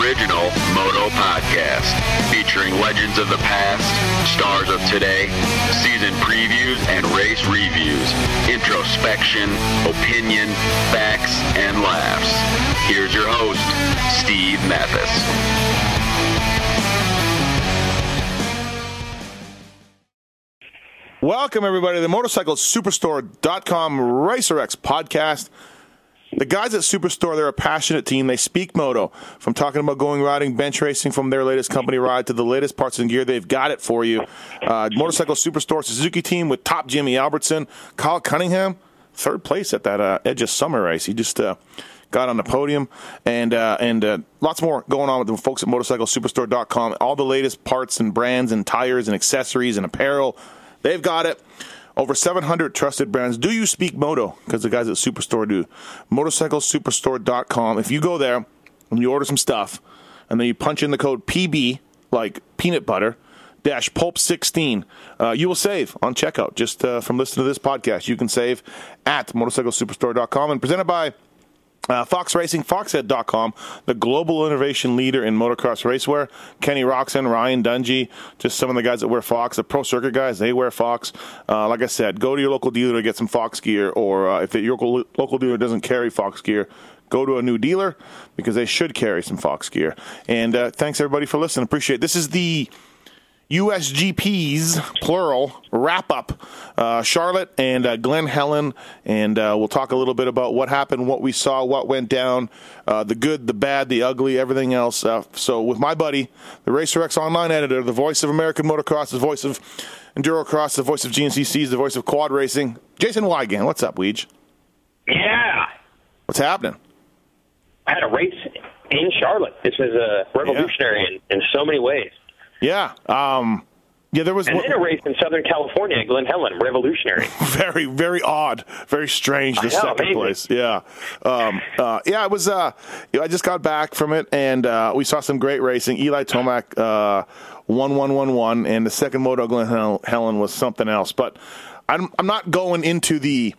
Original Moto Podcast, featuring legends of the past, stars of today, season previews and race reviews, introspection, opinion, facts, and laughs. Here's your host, Steve Matthes. Welcome, everybody, to the MotorcycleSuperstore.com RacerX podcast. The guys at Superstore, they're a passionate team. They speak moto. From talking about going riding, bench racing from their latest company ride to the latest parts and gear, they've got it for you. Uh, Motorcycle Superstore Suzuki team with top Jimmy Albertson, Kyle Cunningham, third place at that uh, Edge of Summer race. He just uh, got on the podium, and uh, and uh, lots more going on with the folks at MotorcycleSuperstore.com. All the latest parts and brands and tires and accessories and apparel They've got it. Over 700 trusted brands. Do you speak moto? Because the guys at Superstore do. MotorcycleSuperstore.com. If you go there and you order some stuff, and then you punch in the code PB, like peanut butter, dash pulp 16, uh, you will save on checkout. Just uh, from listening to this podcast, you can save at MotorcycleSuperstore.com. And presented by uh, Fox Racing, foxhead.com, the global innovation leader in motocross racewear. Kenny Roczen, Ryan Dungey, just some of the guys that wear Fox. The Pro Circuit guys, they wear Fox. Uh, like I said, go to your local dealer to get some Fox gear, or uh, if the, your local, local dealer doesn't carry Fox gear, go to a new dealer because they should carry some Fox gear. And uh, thanks everybody for listening. Appreciate it. This is the USGPs, plural, wrap up. Uh, Charlotte and uh, Glen Helen, and uh, we'll talk a little bit about what happened, what we saw, what went down, uh, the good, the bad, the ugly, everything else. Uh, so, with my buddy, the RacerX online editor, the voice of American motocross, the voice of Endurocross, the voice of GNCCs, the voice of quad racing, Jason Weigandt. What's up, Weege? Yeah. What's happening? I had a race in Charlotte. This is a revolutionary yeah. in, in so many ways. Yeah. Um, yeah, there was and then a race in Southern California, Glen Helen, revolutionary. very, very odd, very strange. The know, second amazing. place, yeah, um, uh, yeah. It was. Uh, I just got back from it, and uh, we saw some great racing. Eli Tomac uh, one one one one, and the second moto Glen Helen was something else. But I'm I'm not going into the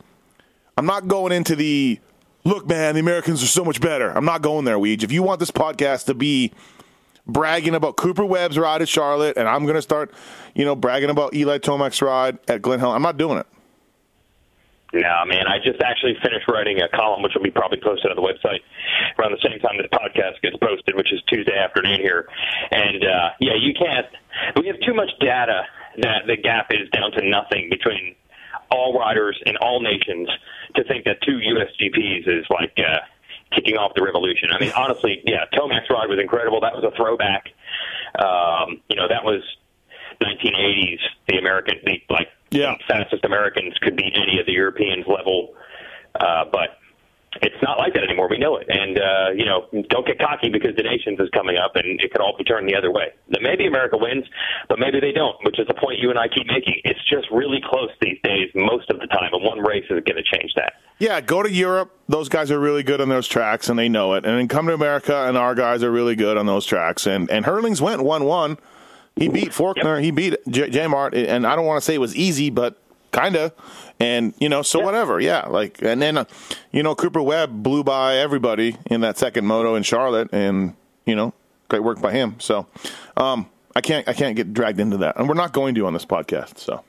I'm not going into the look, man. The Americans are so much better. I'm not going there, Weege. If you want this podcast to be bragging about Cooper Webb's ride at Charlotte, and I'm going to start, you know, bragging about Eli Tomac's ride at Glen Helen. I'm not doing it. No, man. I just actually finished writing a column, which will be probably posted on the website around the same time this podcast gets posted, which is Tuesday afternoon here. And uh, yeah, you can't. We have too much data that the gap is down to nothing between all riders in all nations to think that two USGPs is like. Uh, kicking off the revolution. I mean, honestly, yeah, Tomac's ride was incredible. That was a throwback. Um, you know, that was 1980s. The American, the, like, yeah. fastest Americans could beat any of the Europeans level. Uh, but it's not like that anymore. We know it. And, uh, you know, don't get cocky because the nations is coming up and it could all be turned the other way. Maybe America wins, but maybe they don't, which is the point you and I keep making. It's just really close these days most of the time, and one race is going to change that. Yeah, go to Europe. Those guys are really good on those tracks, and they know it. And then come to America, and our guys are really good on those tracks. And, and Herlings went 1 1. He beat Forkner. Yep. He beat J, J Mart. And I don't want to say it was easy, but kind of. And you know, so yeah. whatever, yeah. Like, and then uh, you know, Cooper Webb blew by everybody in that second moto in Charlotte, and you know, great work by him. So, um, I can't, I can't get dragged into that, and we're not going to on this podcast. So.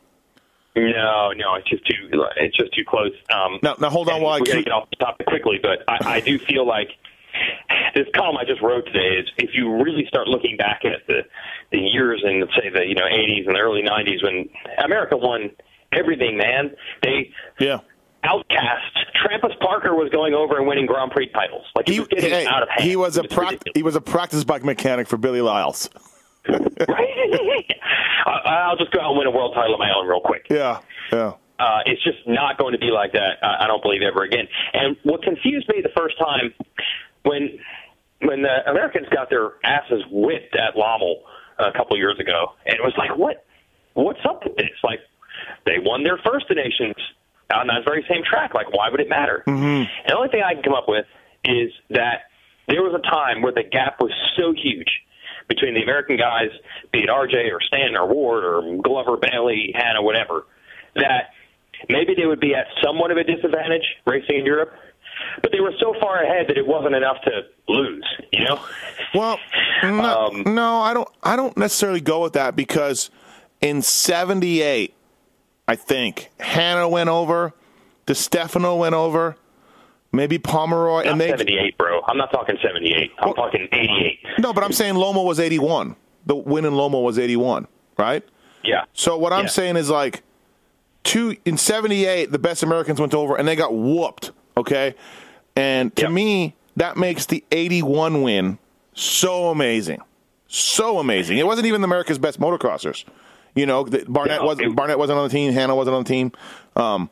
No, no, it's just too, it's just too close. Um, now, now hold on while I keep... get off the topic quickly, but I, I do feel like this column I just wrote today is if you really start looking back at the the years in say the you know 80s and the early 90s when America won everything, man. They yeah. outcast. Trampas Parker was going over and winning Grand Prix titles. Like he, he was getting hey, out of hand. He was a pract- he was a practice bike mechanic for Billy Liles. right? I'll just go out and win a world title of my own real quick. Yeah, yeah. Uh, it's just not going to be like that. I don't believe ever again. And what confused me the first time when when the Americans got their asses whipped at Lommel a couple years ago, and it was like, what? What's up with this? Like, they won their first nations on that very same track. Like, why would it matter? Mm-hmm. And the only thing I can come up with is that there was a time where the gap was so huge between the American guys, be it RJ or Stanton or Ward or Glover, Bailey, Hannah, whatever, that maybe they would be at somewhat of a disadvantage racing in Europe, but they were so far ahead that it wasn't enough to lose. You know? Well, no, um, no, I don't. I don't necessarily go with that because in '78, I think Hannah went over, DeStefano went over, maybe Pomeroy, not and they 78, bro. I'm not talking 78. I'm well, talking 88. No, but I'm saying Lommel was 81. The win in Lommel was 81, right? Yeah. So what I'm yeah. saying is like two in 78 the best Americans went over and they got whooped, okay? And to yep. me that makes the 81 win so amazing. So amazing. It wasn't even America's best motocrossers. You know, Barnett wasn't Barnett wasn't on the team, Hannah wasn't on the team. Um,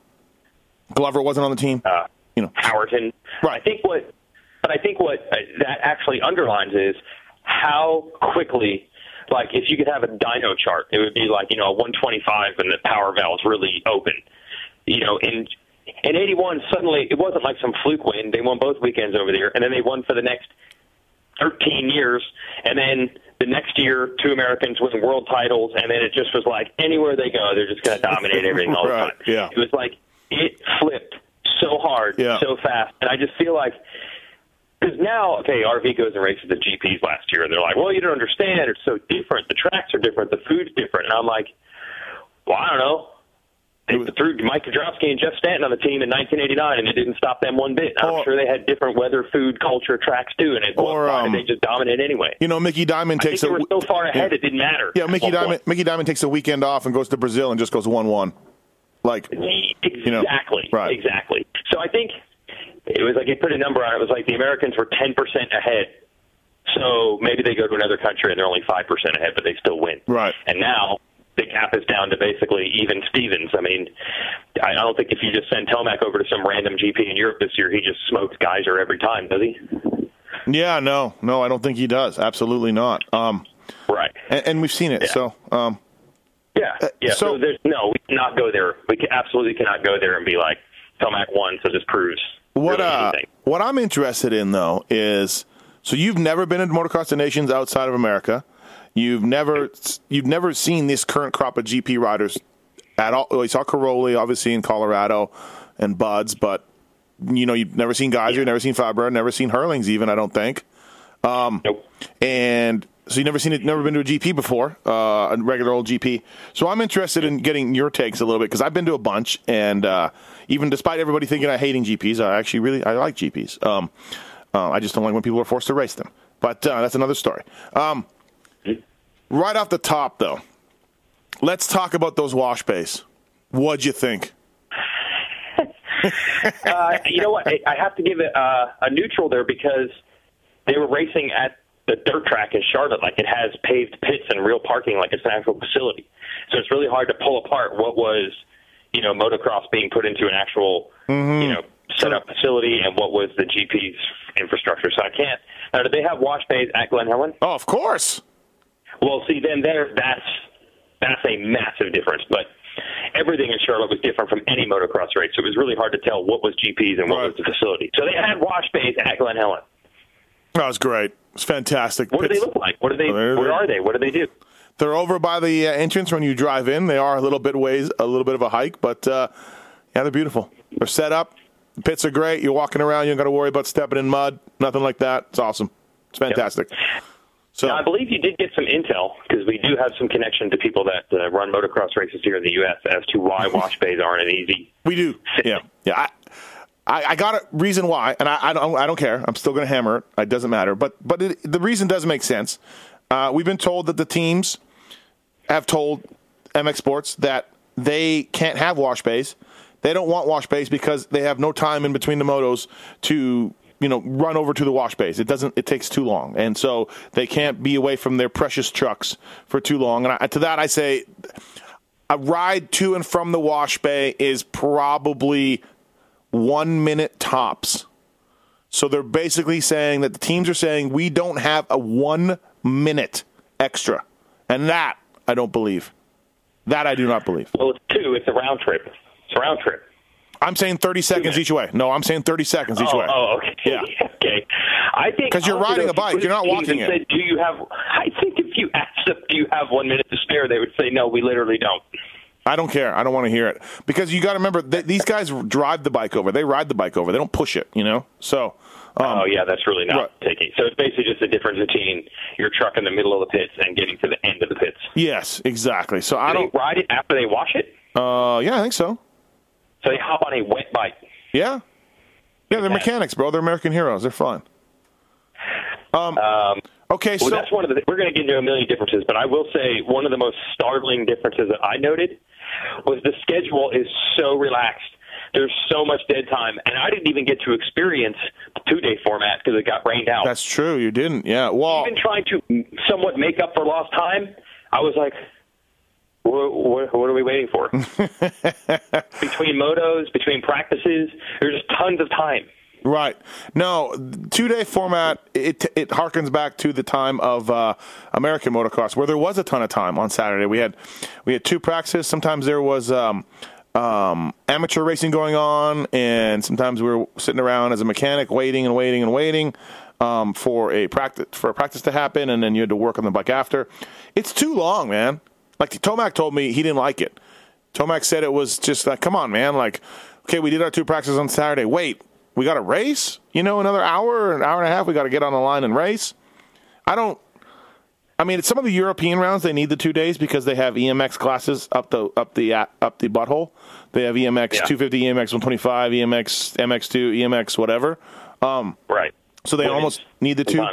Glover wasn't on the team. Uh, you know, Howerton. Right. I think what but I think what uh, that actually underlines is how quickly like if you could have a dyno chart, it would be like you know a 125 and the power valve's really open. You know, in in 81, suddenly it wasn't like some fluke win. They won both weekends over there, and then they won for the next 13 years, and then the next year, two Americans win world titles, and then it just was like anywhere they go, they're just going to dominate everything all right, the time. Yeah. It was like it flipped so hard, yeah. so fast, and I just feel like because now, okay, RV goes and races the GPs last year, and they're like, "Well, you don't understand. It's so different. The tracks are different. The food's different." And I'm like, "Well, I don't know." They threw Mike Kiedrowski and Jeff Stanton on the team in 1989, and it didn't stop them one bit. I'm or, sure they had different weather, food, culture, tracks too, and it or, um, they just dominate anyway. You know, Mickey Dymond takes I think a, they were so far ahead yeah, it didn't matter. Yeah, Mickey Dymond. Point. Mickey Dymond takes a weekend off and goes to Brazil and just goes one one. Like exactly, you know, right. exactly. So I think it was like he put a number on it. It was like the Americans were 10% ahead. So maybe they go to another country and they're only 5% ahead, but they still win. Right. And now the gap is down to basically even Stevens. I mean, I don't think if you just send Tomac over to some random GP in Europe this year, he just smokes Gajser every time, does he? Yeah, no, no, I don't think he does. Absolutely not. Um, right. And, and we've seen it. Yeah. So, um, yeah, yeah. So, so there's no, we cannot go there. We can, absolutely cannot go there and be like Tomac won, so this proves what really uh, what I'm interested in though is so you've never been in motocross nations outside of America. You've never you've never seen this current crop of GP riders at all. Well, you saw Cairoli obviously in Colorado and Budds, but you know you've never seen Gajser, you've never seen Febvre, never seen Herlings even. I don't think. Um, nope. And so you've never seen it, never been to a GP before, uh, a regular old GP. So I'm interested in getting your takes a little bit because I've been to a bunch, and uh, even despite everybody thinking I hating GPs, I actually really I like GPs. Um, uh, I just don't like when people are forced to race them. But uh, that's another story. Um, right off the top, though, let's talk about those wash bays. What'd you think? uh, you know what? I have to give it uh, a neutral there because they were racing at the dirt track in Charlotte. Like it has paved pits and real parking, like it's an actual facility. So it's really hard to pull apart what was you know, motocross being put into an actual, mm-hmm. you know, set up facility and what was the GP's infrastructure. So I can't. Now, do they have wash bays at Glen Helen? Oh, of course. Well, see, then there, that's that's a massive difference. But everything in Charlotte was different from any motocross race. So it was really hard to tell what was GP's and what right. was the facility. So they had wash bays at Glen Helen. That was great. It's fantastic. What do they look like? What do they? Where are they? What do they do? They're over by the uh, entrance when you drive in. They are a little bit ways, a little bit of a hike, but uh, yeah, they're beautiful. They're set up. The pits are great. You're walking around. You don't got to worry about stepping in mud. Nothing like that. It's awesome. It's fantastic. Yep. So now, I believe you did get some intel because we do have some connection to people that uh, run motocross races here in the U.S. as to why wash bays aren't an easy. We do. Yeah. Yeah. I, I, got a reason why, and I, I don't. I don't care. I'm still going to hammer it. It doesn't matter. But but it, the reason does make sense. Uh, we've been told that the teams have told MX Sports that they can't have wash bays. They don't want wash bays because they have no time in between the motos to you know run over to the wash bays. It doesn't. It takes too long, and so they can't be away from their precious trucks for too long. And I, to that, I say a ride to and from the wash bay is probably one minute tops. So they're basically saying that the teams are saying we don't have a one minute extra. And that I don't believe. That I do not believe. Well, it's two. It's a round trip. It's a round trip. I'm saying 30 seconds each way. No, I'm saying 30 seconds each oh, way. Oh, okay. Yeah. okay. I think 'Cause you're riding a bike. You're not walking it. Said, do you have? I think if you asked them, do you have one minute to spare, they would say, no, we literally don't. I don't care. I don't want to hear it because you got to remember th- these guys drive the bike over. They ride the bike over. They don't push it. You know. So um, oh yeah, that's really not right. taking. So it's basically just the difference between your truck in the middle of the pits and getting to the end of the pits. yes, exactly. So I Do don't. they ride it after they wash it? Uh, yeah, I think so. So they hop on a wet bike. Yeah, yeah. They're mechanics, bro. They're American heroes. They're fun. Um. okay, Well, so that's one of the. We're going to get into a million differences, but I will say one of the most startling differences that I noted was the schedule is so relaxed. There's so much dead time, and I didn't even get to experience the two-day format because it got rained out. that's true. You didn't. Yeah. Well, even trying to somewhat make up for lost time, I was like, what, what, are we waiting for? between motos, between practices, there's just tons of time. Right. No, two day format. It it harkens back to the time of uh, American motocross, where there was a ton of time on Saturday. We had we had two practices. Sometimes there was um, um, amateur racing going on, and sometimes we were sitting around as a mechanic, waiting and waiting and waiting um, for a practice for a practice to happen, and then you had to work on the bike after. It's too long, man. Like Tomac told me, he didn't like it. Tomac said it was just like, come on, man. Like, okay, we did our two practices on Saturday. Wait, we got to race? You know, another hour, an hour and a half, we got to get on the line and race? I don't. I mean, some of the European rounds they need the two days because they have EMX classes up the up the uh, up the butthole. They have EMX Yeah. 250, EMX 125, EMX MX2, EMX whatever. Um, Right. so they Well, almost need the two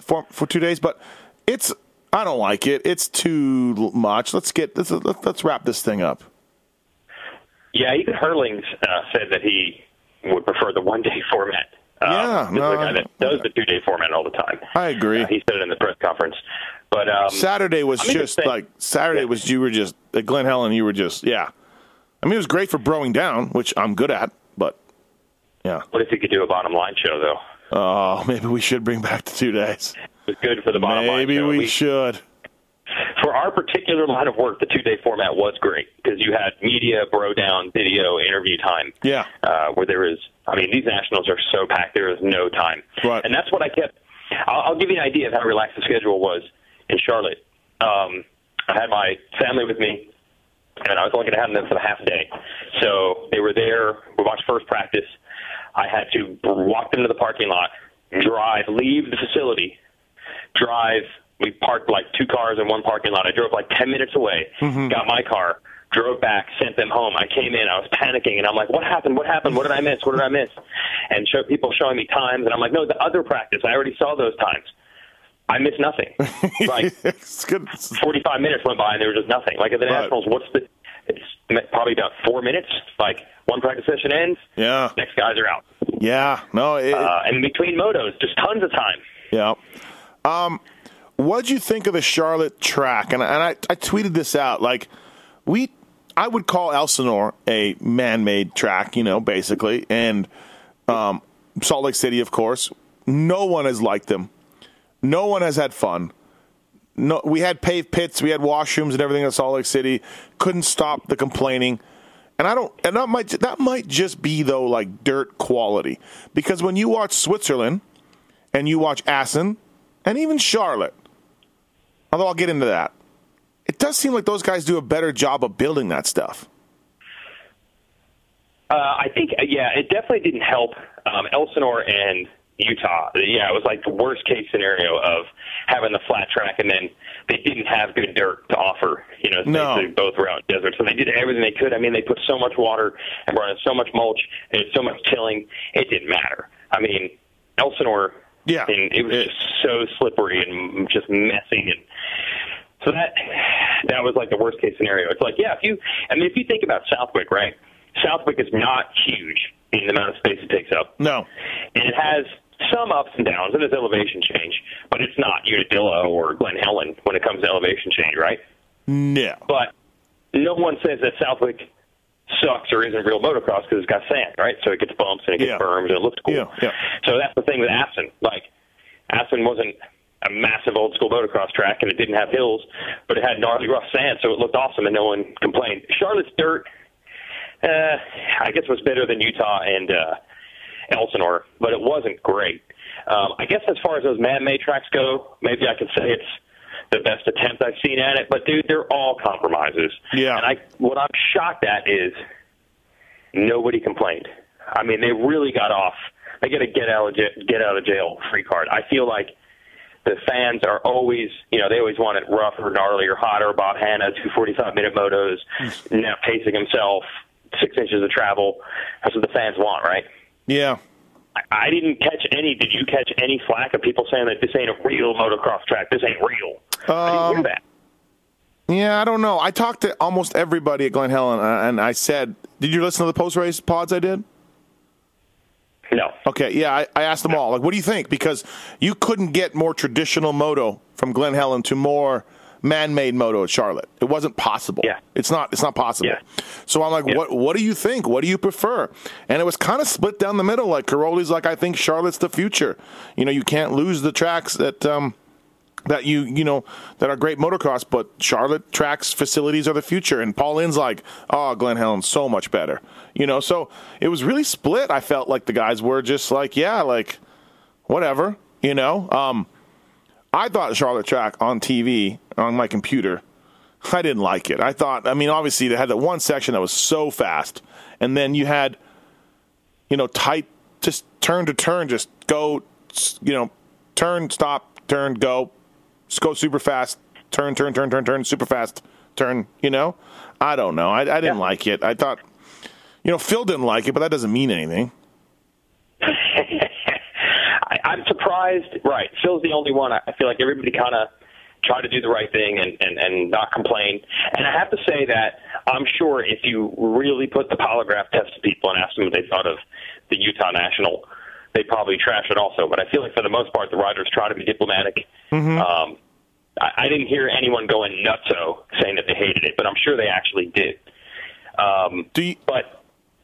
for for two days. But it's I don't like it. It's too much. Let's get let's wrap this thing up. Yeah, even Herlings uh, said that he would prefer the one-day format. Uh, Yeah, no, the guy I- that does the two-day format all the time. I agree. Uh, he said it in the press conference. But um, Saturday was I'm even just like Saturday Yeah. was you were just at Glen Helen. You were just yeah. I mean, it was great for broing down, which I'm good at. But yeah, what if he could do a bottom line show though? oh, maybe we should bring back the two days. Was good for the bottom line. Maybe show. we should. for our particular line of work, the two-day format was great because you had media, bro down, video, interview time. Yeah. Uh, where there is, I mean, these nationals are so packed, there is no time. Right. And that's what I kept. I'll, I'll give you an idea of how relaxed the schedule was in Charlotte. Um, I had my family with me, and I was only going to have them for the half day. So they were there. We watched first practice. I had to walk them to the parking lot, drive, leave the facility, drive. We parked like two cars in one parking lot. I drove like 10 minutes away, got my car, drove back, sent them home. I came in, I was panicking, and I'm like, what happened? What happened? What did I miss? What did I miss? And show, people showing me times, and I'm like, no, the other practice, I already saw those times. I missed nothing. like it's good. 45 minutes went by, and there was just nothing. Like at the Right. Nationals, what's the? It's probably about four minutes. Like one practice session ends, Yeah, next guys are out. yeah. No, it, Uh, and between motos, just tons of time. Yeah. Um, what'd you think of the Charlotte track? And, and I, I tweeted this out. Like, we, I would call Elsinore a man-made track, you know, basically, and um, Salt Lake City, of course. No one has liked them. No one has had fun. No, we had paved pits, we had washrooms and everything in Salt Lake City. Couldn't stop the complaining. And I don't, and that might that might just be though like dirt quality because when you watch Switzerland and you watch Assen and even Charlotte, although I'll get into that, it does seem like those guys do a better job of building that stuff. Uh, I think, uh, yeah, it definitely didn't help um, Elsinore and Utah. Yeah, it was like the worst case scenario of having the flat track and then they didn't have good dirt to offer. You know, No. they both were out in desert, so they did everything they could. I mean, they put so much water and brought in so much mulch and so much tilling. It didn't matter. I mean, Elsinore, Yeah. and it was It- just so slippery and just messy and. So that that was like the worst case scenario. It's like, yeah, if you, I mean, if you think about Southwick, right? Southwick is not huge in the amount of space it takes up, No, and it has some ups and downs. It has elevation change, but it's not Unadilla or Glen Helen when it comes to elevation change, right? no, But no one says that Southwick sucks or isn't real motocross because it's got sand, right? So it gets bumps and it gets Yeah. berms and it looks cool. Yeah, yeah. So that's the thing with Assen. Like Assen wasn't a massive old school motocross track and it didn't have hills, but it had gnarly rough sand, so it looked awesome and no one complained. Charlotte's dirt, uh, I guess was better than Utah and uh, Elsinore, but it wasn't great. Um, I guess as far as those man-made tracks go, maybe I could say it's the best attempt I've seen at it. But dude, they're all compromises. Yeah. And I, what I'm shocked at is nobody complained. I mean, they really got off. They get a get out of jail, get out of jail free card. I feel like the fans are always, you know, they always want it rough or gnarly or hotter. Bob Hannah, two 45 minute motos, hmm. now pacing himself, six inches of travel. That's what the fans want, right? Yeah. I- I didn't catch any. Did you catch any flack of people saying that this ain't a real motocross track? This ain't real. I didn't Um, hear that. Yeah, I don't know. I talked to almost everybody at Glen Helen, uh, and I said, "Did you listen to the post race pods I did?" No. Okay, yeah, I, I asked them all, like, what do you think? Because you couldn't get more traditional moto from Glen Helen to more man-made moto at Charlotte. It wasn't possible. Yeah. It's not. It's not possible. Yeah. So I'm like, Yeah. what? What do you think? What do you prefer? And it was kind of split down the middle. Like Cairoli's like, I think Charlotte's the future. You know, you can't lose the tracks that. Um, that you you know that are great motocross, but Charlotte tracks facilities are the future. And Paulin's like, oh, Glen Helen's so much better. You know, so it was really split. I felt like the guys were just like, yeah, like whatever. You know, um, I thought Charlotte track on TV on my computer. I didn't like it. I thought, I mean, obviously they had that one section that was so fast, and then you had, you know, tight, just turn to turn, just go, you know, turn, stop, turn, go, just go super fast, turn, turn, turn, turn, turn, super fast, turn. You know, I don't know. I, I didn't Yeah. like it. I thought, you know, Phil didn't like it, but that doesn't mean anything. I, I'm surprised. Right, Phil's the only one. I feel like everybody kind of tried to do the right thing and, and and not complain. And I have to say that I'm sure if you really put the polygraph test to people and asked them what they thought of the Utah National, they'd probably trash it also. But I feel like for the most part, the riders try to be diplomatic. Um, I, I didn't hear anyone going nutso saying that they hated it, but I'm sure they actually did. Um, Do you? but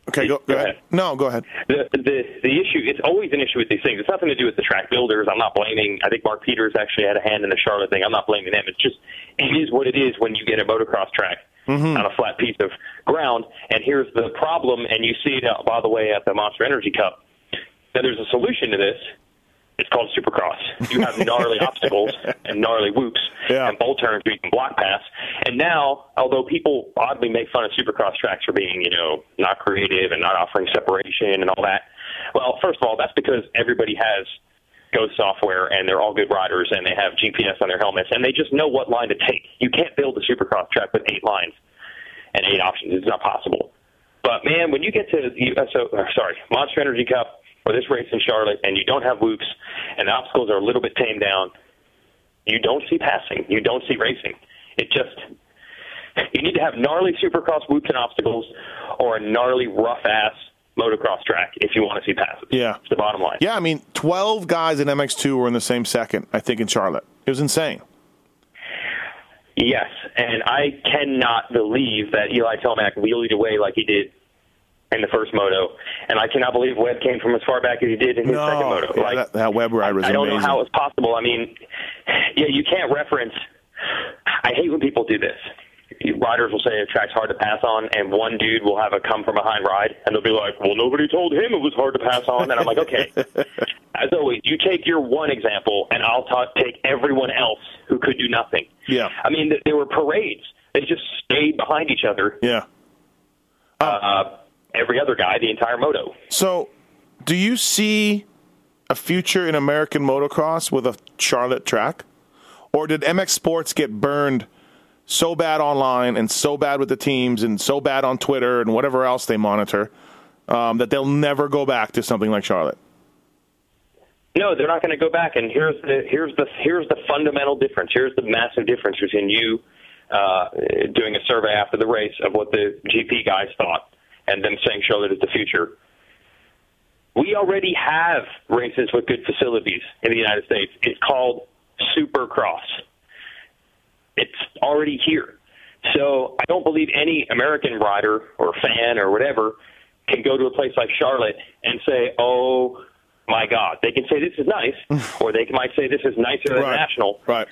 Okay, go, go Go ahead. ahead. No, go ahead. the the the issue it's always an issue with these things. It's nothing to do with the track builders. I'm not blaming. I think Mark Peters actually had a hand in the Charlotte thing. I'm not blaming them. It's just it is what it is when you get a motocross track on a flat piece of ground. And here's the problem. And you see it uh, by the way at the Monster Energy Cup. That there's a solution to this. It's called Supercross. You have gnarly obstacles and gnarly whoops Yeah. and bowl turns where you can block pass. And now, although people oddly make fun of Supercross tracks for being, you know, not creative and not offering separation and all that, well, first of all, that's because everybody has Ghost software and they're all good riders and they have GPS on their helmets and they just know what line to take. You can't build a Supercross track with eight lines and eight options. It's not possible. But man, when you get to the uh, so uh, sorry Monster Energy Cup or this race in Charlotte, and you don't have whoops, and the obstacles are a little bit tamed down, you don't see passing, you don't see racing. It just you need to have gnarly Supercross whoops and obstacles, or a gnarly rough ass motocross track if you want to see passes. Yeah. it's the bottom line. Yeah, I mean, 12 guys in MX2 were in the same second, I think, in Charlotte. It was insane. Yes, and I cannot believe that Eli Tomac wheelied away like he did in the first moto, and I cannot believe Webb came from as far back as he did in his second moto. Yeah, like, that, that Webb ride was I don't amazing. know how it's possible. I mean, yeah, you can't reference. I hate when people do this. Riders will say a track's hard to pass on, and one dude will have a come from behind ride, and they'll be like, "Well, nobody told him it was hard to pass on." And I'm like, "Okay." As always, you take your one example, and I'll talk, take everyone else who could do nothing. Yeah. I mean, th- there were parades. They just stayed behind each other. yeah. Uh, every other guy, the entire moto. So, do you see a future in American motocross with a Charlotte track? Or did MX Sports get burned so bad online and so bad with the teams and so bad on Twitter and whatever else they monitor um, that they'll never go back to something like Charlotte? No, they're not going to go back. And here's the here's the here's the fundamental difference. Here's the massive difference between you uh, doing a survey after the race of what the GP guys thought, and them saying Charlotte is the future. We already have races with good facilities in the United States. It's called Supercross. It's already here. So I don't believe any American rider or fan or whatever can go to a place like Charlotte and say, "Oh my God." They can say this is nice, or they might say this is nicer than Right. national. Right.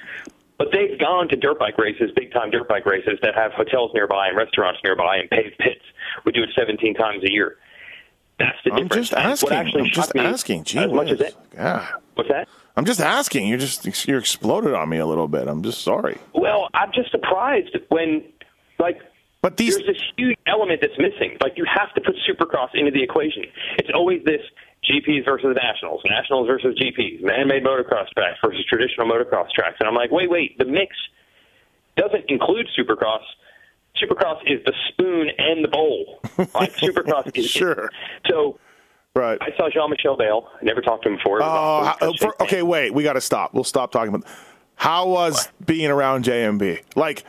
But they've gone to dirt bike races, big time dirt bike races that have hotels nearby and restaurants nearby and paved pits. We do it 17 times a year. That's the I'm difference. just asking. What actually I'm just asking. Gee as much as it. God. What's that? I'm just asking. You're just you're exploded on me a little bit. I'm just sorry. Well, I'm just surprised when, like, But these there's this huge element that's missing. Like, you have to put Supercross into the equation. It's always this GPs versus Nationals, Nationals versus GPs, man-made motocross tracks versus traditional motocross tracks. And I'm like, wait, wait, the mix doesn't include Supercross. Supercross is the spoon and the bowl. Like Supercross is Sure. So right. I saw Jean-Michel Bayle. I never talked to him before. Oh, how- uh, for, okay, wait. We got to stop. We'll stop talking about. How was being around JMB? Like,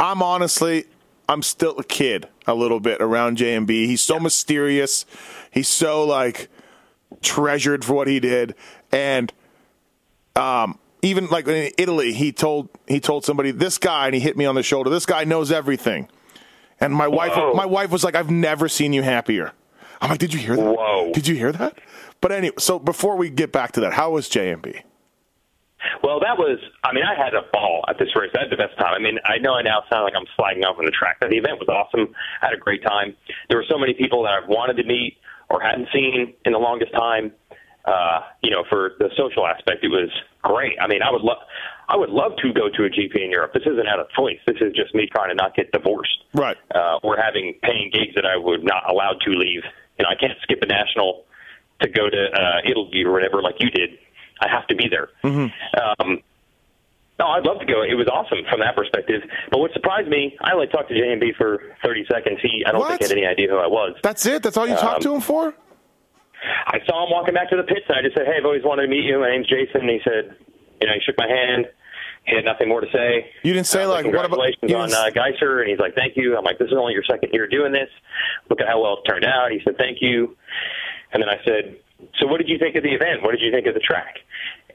I'm honestly, I'm still a kid a little bit around JMB. He's so mysterious. He's so like treasured for what he did, and um, even like in Italy, he told he told somebody this guy, and he hit me on the shoulder. This guy knows everything. And my wife, my wife was like, "I've never seen you happier." I'm like, "Did you hear that? Whoa. Did you hear that?" But anyway, so before we get back to that, how was JMB? Well, that was, I mean, I had a ball at this race. I had the best time. I mean, I know I now sound like I'm slagging off on the track, but the event was awesome. I had a great time. There were so many people that I've wanted to meet or hadn't seen in the longest time. Uh, you know, for the social aspect, it was great. I mean, I would love, I would love to go to a GP in Europe. This isn't out of choice. This is just me trying to not get divorced. Right. Uh, or having paying gigs that I would not allowed to leave. You know, I can't skip a national to go to uh, Italy or whatever like you did. I have to be there. Um, no, I'd love to go. It was awesome from that perspective. But what surprised me, I only talked to JMB for 30 seconds. He, I don't What? think he had any idea who I was. That's it. That's all you talked to him for? I saw him walking back to the pits, and I just said, "Hey, I've always wanted to meet you. My name's Jason." And he said, "You know," he shook my hand. He had nothing more to say. You didn't say was like, what about? congratulations on uh, Gajser, and he's like, "Thank you." I'm like, "This is only your second year doing this. Look at how well it's turned out." He said, "Thank you," and then I said, "So what did you think of the event? What did you think of the track?"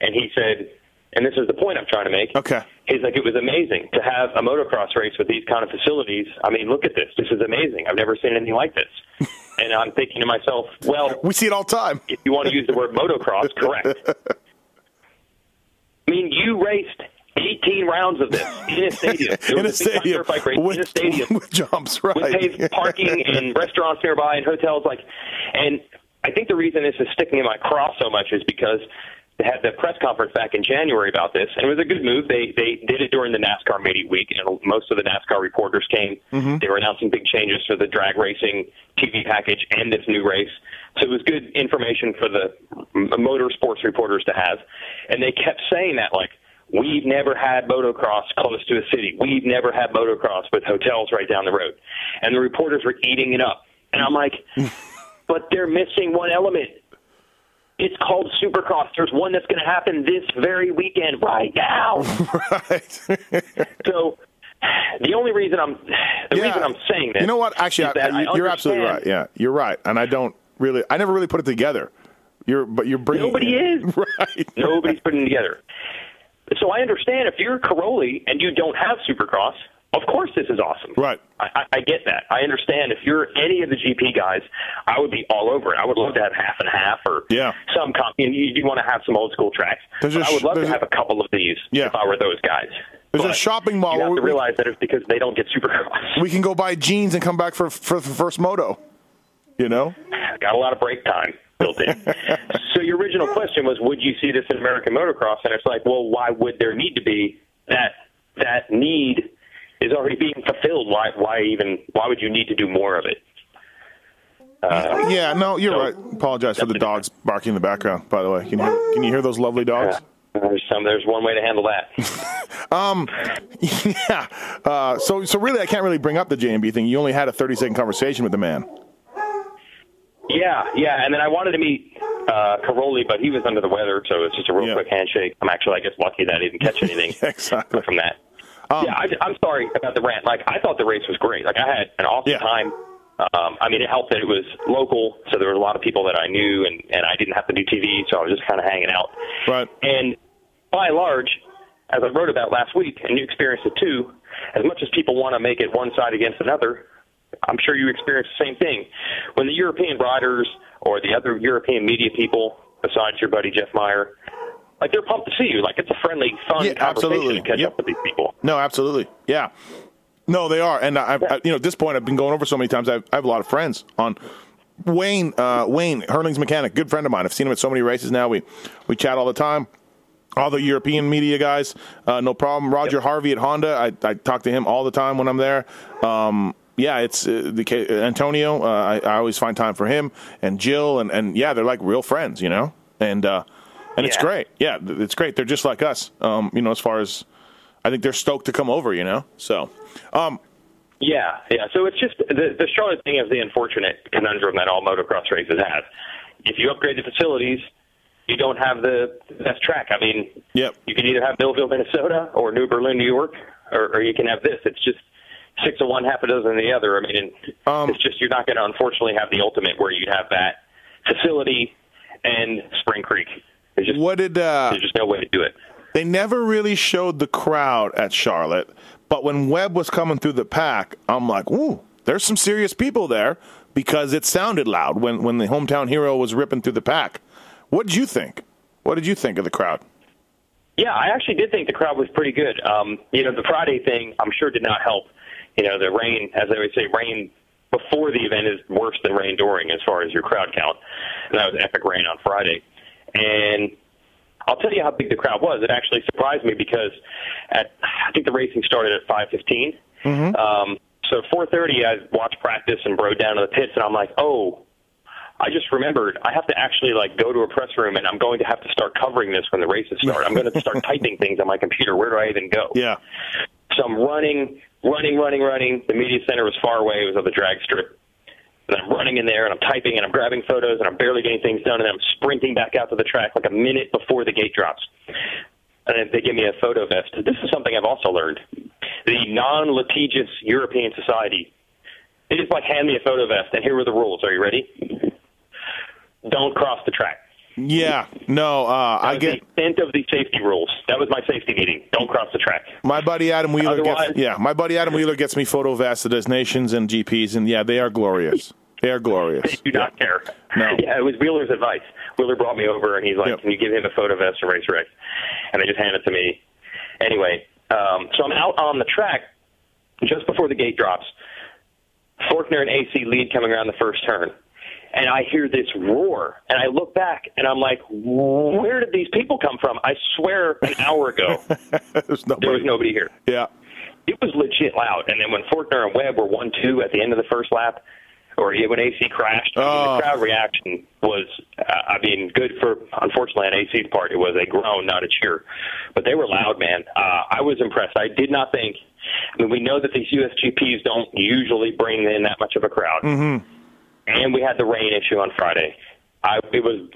And he said, and this is the point I'm trying to make. Okay. He's like, it was amazing to have a motocross race with these kind of facilities. I mean, look at this. This is amazing. I've never seen anything like this. and I'm thinking to myself, well, we see it all the time. if you want to use the word motocross, correct. I mean, you raced 18 rounds of this in a stadium. In a was big time stadium, bike race with, in a stadium with jumps, right? with paved parking and restaurants nearby and hotels. Like, and I think the reason this is sticking in my craw so much is because they had the press conference back in January about this, and it was a good move. They they did it during the NASCAR media week, and most of the NASCAR reporters came. Mm-hmm. They were announcing big changes for the drag racing TV package and this new race. So it was good information for the motorsports reporters to have, and they kept saying that like. We've never had motocross close to a city. We've never had motocross with hotels right down the road. And the reporters were eating it up. And I'm like, but they're missing one element. It's called Supercross. There's one that's going to happen this very weekend, right now. right. so the only reason I'm the Yeah. reason I'm saying this, You know what? Actually, that I, I you're absolutely right. Yeah, you're right. And I don't really, I never really put it together. You're, but you're bringing. Nobody is. Right. Nobody's putting it together. So I understand if you're Cairoli and you don't have Supercross, of course this is awesome. Right. I, I, get that. I understand if you're any of the GP guys, I would be all over it. I would love to have half and half or Yeah. some. Com- you, you want to have some old school tracks. But I would love to have a couple of these Yeah. if I were those guys. There's a shopping mall You have to we- realize that it's because they don't get Supercross. We can go buy jeans and come back for for the first moto. You know. got a lot of break time built in. so your original question was, would you see this in American motocross? And it's like, well, why would there need to be that? That need is already being fulfilled. Why? Why even? Why would you need to do more of it? Uh, Yeah. No, you're So- right. Apologize for the dogs barking in the background. By the way, can you hear, can you hear those lovely dogs? there's some. There's one way to handle that. um, yeah. Uh, so so really, I can't really bring up the JMB thing. You only had a 30 second conversation with the man. yeah, yeah. And then I wanted to meet uh, Cairoli, but he was under the weather, so it's just a real Yeah. quick handshake. I'm actually, I guess, lucky that I didn't catch anything Exactly. from that. Yeah, I, I'm sorry about the rant. Like, I thought the race was great. Like, I had an awesome Yeah. time. Um, I mean, it helped that it was local, so there were a lot of people that I knew, and, and I didn't have to do TV, so I was just kind of hanging out. Right. And by and large, as I wrote about last week, and you experienced it too, as much as people want to make it one side against another, I'm sure you experienced the same thing. When the European riders or the other European media people, besides your buddy Jeff Meyer, like they're pumped to see you. Like it's a friendly, fun Yeah, conversation absolutely. to catch Yep. up with these people. No, absolutely. Yeah. No, they are. And I, I, you know, at this point, I've been going over so many times. I've, I have a lot of friends on Wayne. Uh, Wayne Herlings' mechanic, good friend of mine. I've seen him at so many races now. We we chat all the time. All the European media guys, uh, no problem. Roger Harvey at Honda, I, I talk to him all the time when I'm there. Um, yeah, it's uh, the ca- Antonio. Uh, I, I always find time for him and Jill, and, and yeah, they're like real friends, you know. And and it's great. Yeah, it's great. They're just like us, um, you know. As far as I think they're stoked to come over, you know. So, um, Yeah, yeah. So it's just the the Charlotte thing is the unfortunate conundrum that all motocross races have. If you upgrade the facilities, you don't have the best track. I mean, Yep. you can either have Millville, Minnesota, or New Berlin, New York, or, or you can have this. It's just six of one, half a dozen of the other. I mean, Um, it's just you're not going to unfortunately have the ultimate where you'd have that facility and Spring Creek. There's just what did uh, there's just no way to do it. they never really showed the crowd at Charlotte? But when Webb was coming through the pack, I'm like, ooh, there's some serious people there because it sounded loud when when the hometown hero was ripping through the pack. What did you think? What did you think of the crowd? Yeah, I actually did think the crowd was pretty good. Um, you know, the Friday thing, I'm sure did not help. You know, the rain, as they would say, rain before the event is worse than rain during as far as your crowd count. And that was epic rain on Friday. And I'll tell you how big the crowd was. It actually surprised me because at I think the racing started at 5:15. Um, so 4:30, I watched practice and rode down to the pits, and I'm like, oh, I just remembered I have to actually like go to a press room and I'm going to have to start covering this when the races start. I'm going to start typing things on my computer. Where do I even go? Yeah, So I'm running, running, running, running. The media center was far away. It was on the drag strip. And I'm running in there and I'm typing and I'm grabbing photos and I'm barely getting things done and I'm sprinting back out to the track like a minute before the gate drops. And they give me a photo vest. This is something I've also learned. The non-litigious European society, they just like hand me a photo vest and here are the rules. Are you ready? Don't cross the track. Yeah. No, uh, I get the extent of the safety rules. That was my safety meeting. Don't cross the track. my buddy Adam Wheeler. Otherwise- Gets, yeah, my buddy Adam Wheeler gets me photo his nations and GPs, and yeah, they are glorious. They are glorious. do not care. No. Yeah, it was Wheeler's advice. Wheeler brought me over and he's like, Yep. "Can you give him a photo vest and Racer X?" And they just handed it to me. Anyway, um, so I'm out on the track just before the gate drops. Forkner and AC lead coming around the first turn. And I hear this roar, and I look back, and I'm like, "Where did these people come from?" I swear, an hour ago There's nobody. there was nobody here. Yeah. It was legit loud. And then when Forkner and Webb were one two at the end of the first lap, or when AC crashed, I mean, Oh. the crowd reaction was, uh, I mean, good for. Unfortunately, on AC's part, it was a groan, not a cheer. But they were loud, man. Uh, I was impressed. I did not think. I mean, we know that these USGPs don't usually bring in that much of a crowd, mm-hmm. And we had the rain issue on Friday. I it was.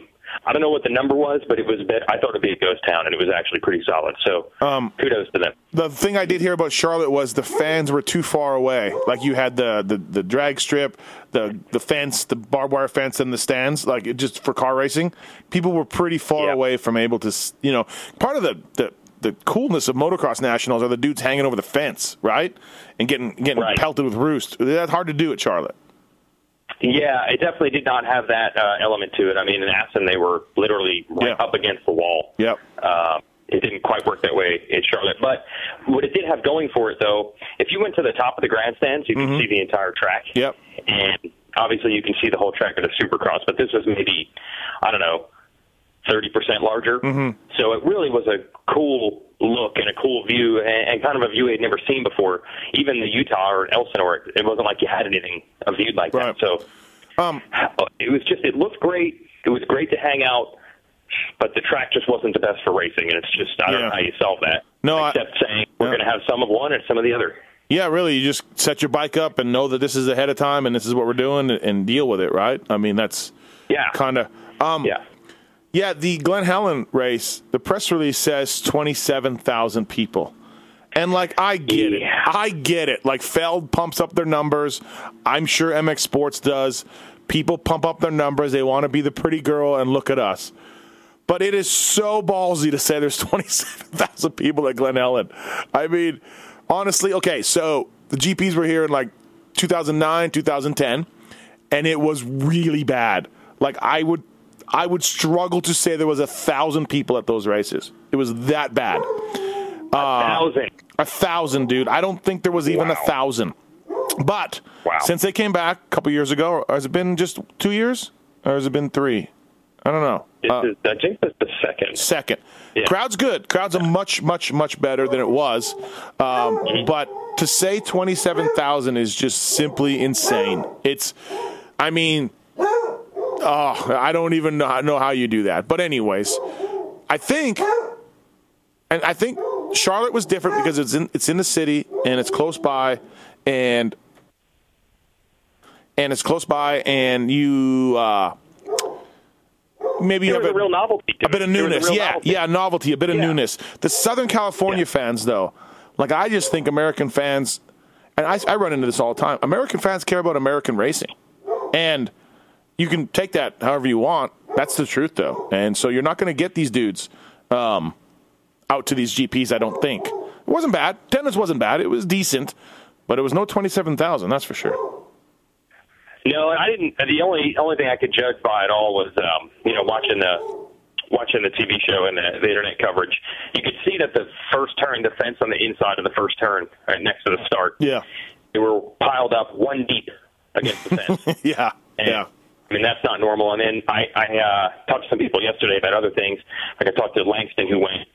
I don't know what the number was, but it was. a bit- I thought it'd be a ghost town, and it was actually pretty solid. So, Um, kudos to them. the thing I did hear about Charlotte was the fans were too far away. Like you had the the, the drag strip, the the fence, the barbed wire fence, and the stands. Like it just for car racing, people were pretty far Yeah. away from able to. You know, part of the the. The coolness of motocross nationals are the dudes hanging over the fence, right, and getting getting Right. pelted with roost. That's hard to do at Charlotte. Yeah, it definitely did not have that uh, element to it. I mean, in Assen, they were literally right Yeah. up against the wall. Yep. Um, it didn't quite work that way in Charlotte. But what it did have going for it, though, if you went to the top of the grandstands, you could see the entire track. Mm-hmm. Yep. And obviously, you can see the whole track of the Supercross, but this was maybe, I don't know, 30% larger. Mm-hmm. So it really was a cool look and a cool view and, and kind of a view I'd never seen before. Even the Utah or Elsinore, it wasn't like you had anything a viewed like Right. that. So Um, it was just, it looked great. It was great to hang out, but the track just wasn't the best for racing. And it's just, I don't Yeah. know how you solve that. No, I- Except saying we're Yeah. going to have some of one and some of the other. Yeah, really. You just set your bike up and know that this is ahead of time and this is what we're doing and, and deal with it, right? I mean, that's Yeah. kind of. Um, yeah. Yeah, the Glen Helen race, the press release says 27,000 people. And, like, I get it. I get it. Like, Feld pumps up their numbers. I'm sure MX Sports does. People pump up their numbers. They want to be the pretty girl and look at us. But it is so ballsy to say there's 27,000 people at Glen Helen. I mean, honestly, okay, so the GPs were here in like 2009, 2010, and it was really bad. Like I would, I would struggle to say there was a thousand people at those races. It was that bad. A Thousand. A thousand, dude. I don't think there was even a thousand. But Wow. since they came back a couple years ago, has it been just two years, or has it been three? I don't know. Uh, is, I think that's the second. second. Yeah. Crowd's good. Crowd's a much, much, much better than it was. Um, Mm-hmm. but to say 27,000 is just simply insane. It's, I mean, oh, I don't even know, know how you do that. But, anyways, I think, and I think Charlotte was different because it's in, it's in the city and it's close by and, and it's close by and you, uh, maybe There have was a real novelty. A bit of it. There was a newness. Yeah, novelty. yeah, novelty, a bit of Yeah. newness. The Southern California Yeah. fans, though, like I just think American fans, and I, I run into this all the time. American fans care about American racing, and you can take that however you want. That's the truth, though, and so you're not going to get these dudes um, out to these GPs. I don't think it wasn't bad. Tennis wasn't bad. It was decent, but it was no twenty seven thousand. That's for sure. No, I didn't. The only only thing I could judge by it all was, um, you know, watching the watching the TV show and the, the internet coverage. You could see that the first turn, the fence on the inside of the first turn, right next to the start, Yeah, they were piled up one deep against the fence. yeah, And, yeah. I mean, that's not normal. And then I, I uh, talked to some people yesterday about other things. Like I talked to Langston, who went.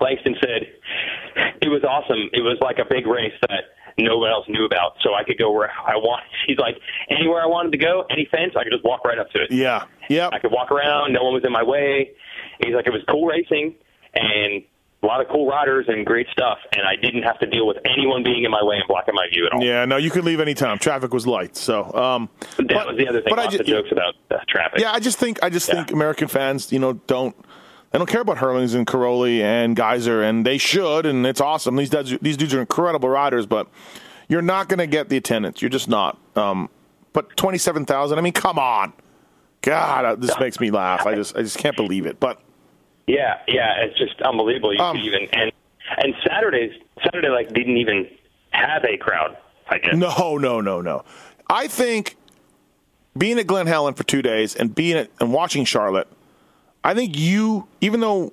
Langston said it was awesome. It was like a big race that no one else knew about, so I could go where I want. He's like, anywhere I wanted to go, any fence, I could just walk right up to it. Yeah, yeah. I could walk around. No one was in my way. He's like, it was cool racing and a lot of cool riders and great stuff, and I didn't have to deal with anyone being in my way and blocking my view at all. Yeah, no, you could leave anytime. Traffic was light, so um, That but- was the other thing. But I just, jokes about uh, traffic. Yeah, I just think I just Yeah. think American fans, you know, don't they don't care about Herlings and Cairoli and Gajser, and they should, and it's awesome. These dudes, these dudes are incredible riders, but you're not going to get the attendance. You're just not. Um, but twenty seven thousand. I mean, come on, God, uh, this makes me laugh. I just I just can't believe it. But Yeah, yeah, it's just unbelievable. You Um, could even and and Saturdays Saturday like didn't even have a crowd. I guess. No, no, no, no. I think being at Glen Helen for two days and being at, and watching Charlotte, I think you, even though,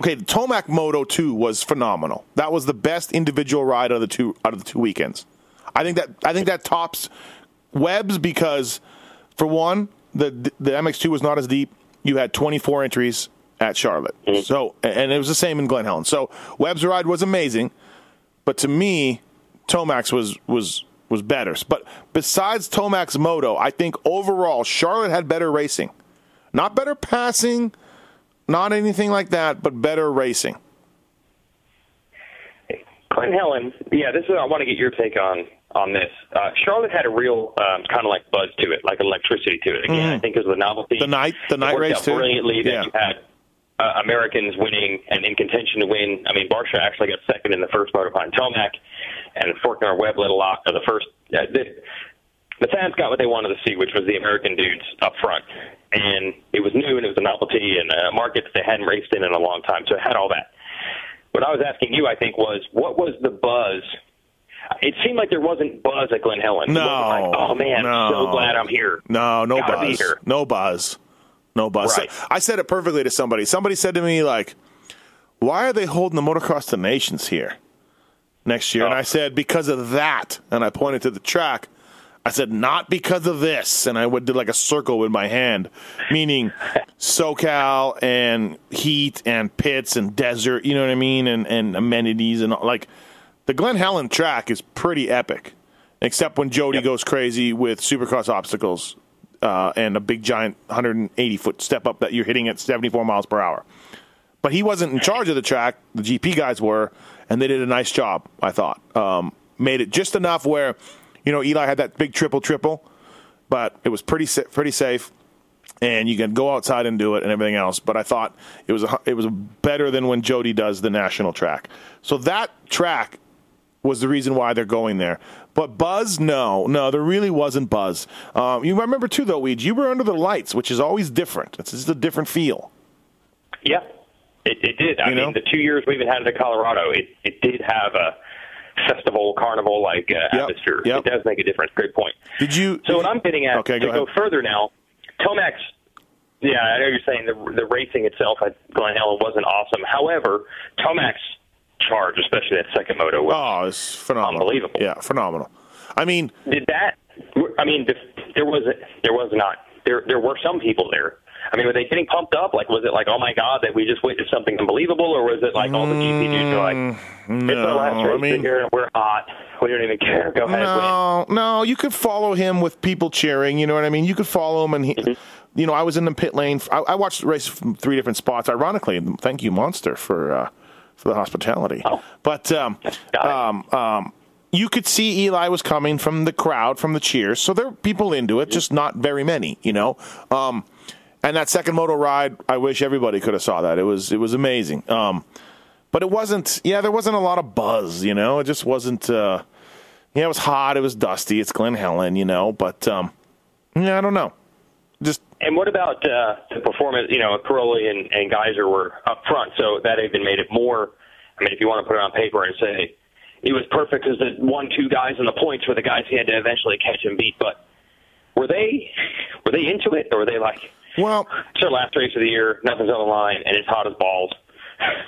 okay, the Tomac Moto two was phenomenal. That was the best individual ride out of the two out of the two weekends. I think that I think that tops Webb's because, for one, the the MX two was not as deep. You had twenty four entries at Charlotte, so and it was the same in Glen Helen. So Webb's ride was amazing. But to me, Tomac's was was was better. But besides Tomac's Moto, I think overall Charlotte had better racing. Not better passing, not anything like that, but better racing. Glen Helen, yeah, this is I want to get your take on on this. Uh, Charlotte had a real um, kind of like buzz to it, like electricity to it. Again, I think it was the novelty. Mm-hmm. The night- the night race, too. Brilliantly that Yeah. you had uh, Americans winning and in contention to win. I mean, Barcia actually got second in the first motor behind Tomac, and Forkner Webb led a lot of the first. Uh, the, the fans got what they wanted to see, which was the American dudes up front. And it was new and it was a novelty and a market that they hadn't raced in in a long time, so it had all that. What I was asking you, I think, was what was the buzz? It seemed like there wasn't buzz at Glen Helen. No, like, oh man, no. I'm so glad I'm here. No, no Gotta buzz. No buzz. No buzz. Right. I said it perfectly to somebody. Somebody said to me like, "Why are they holding the Motocross des Nations here next year?" And Oh. I said, "Because of that." And I pointed to the track. I said, "Not because of this." And I would did like a circle with my hand, meaning SoCal and heat and pits and desert. You know what I mean? And and amenities and all- like the Glen Helen track is pretty epic, except when Jody goes crazy with Supercross obstacles uh, and a big giant 180 foot step up that you're hitting at 74 miles per hour. But he wasn't in charge of the track. The GP guys were, and they did a nice job. I thought um, made it just enough where, you know, Eli had that big triple triple, but it was pretty sa- pretty safe and you can go outside and do it and everything else. But I thought it was a, it was better than when Jody does the national track. So that track was the reason why they're going there. But buzz, no, no, there really wasn't buzz. Um, you remember too, though, Weege, you were under the lights, which is always different. It's just a different feel. Yeah, it, it did. I You mean, know? the two years we even had it in Colorado, it, it did have a festival, carnival like uh, Yep, atmosphere. yep. It does make a difference. Great point. Did you? So what I'm getting at Okay, to go go, further now, Tomax. Yeah, I know you're saying the the racing itself at Glen Helen wasn't awesome. However, Tomac's charge, especially that second moto, was Oh, it's phenomenal. Unbelievable. Yeah, phenomenal. I mean, did that? I mean, there was there was not there there were some people there. I mean, were they getting pumped up? Like, was it like, oh my god, that we just witnessed something unbelievable, or was it like all the GP dudes are like, it's our last Mm, no, race I mean- here, we're hot, we don't even care, go ahead, win. No, no, you could follow him with people cheering. You know what I mean? You could follow him, and he, Mm-hmm. you know, I was in the pit lane. I, I watched the race from three different spots. Ironically, thank you, Monster, for uh, for the hospitality. Oh. But um, um, um, you could see Eli was coming from the crowd, from the cheers. So there are people into it, just not very many. You know. Um, and that second moto ride, I wish everybody could have saw that. It was it was amazing. Um, but it wasn't. Yeah, there wasn't a lot of buzz. You know, it just wasn't. Uh, yeah, it was hot. It was dusty. It's Glen Helen, you know. But um, yeah, I don't know. Just And what about uh, the performance? You know, Pirelli and, and Gajser were up front, so that even made it more. I mean, if you want to put it on paper and say it was perfect because the one, two guys in the points were the guys he had to eventually catch and beat. But were they were they into it, or were they like, well, it's our last race of the year, nothing's on the line, and it's hot as balls?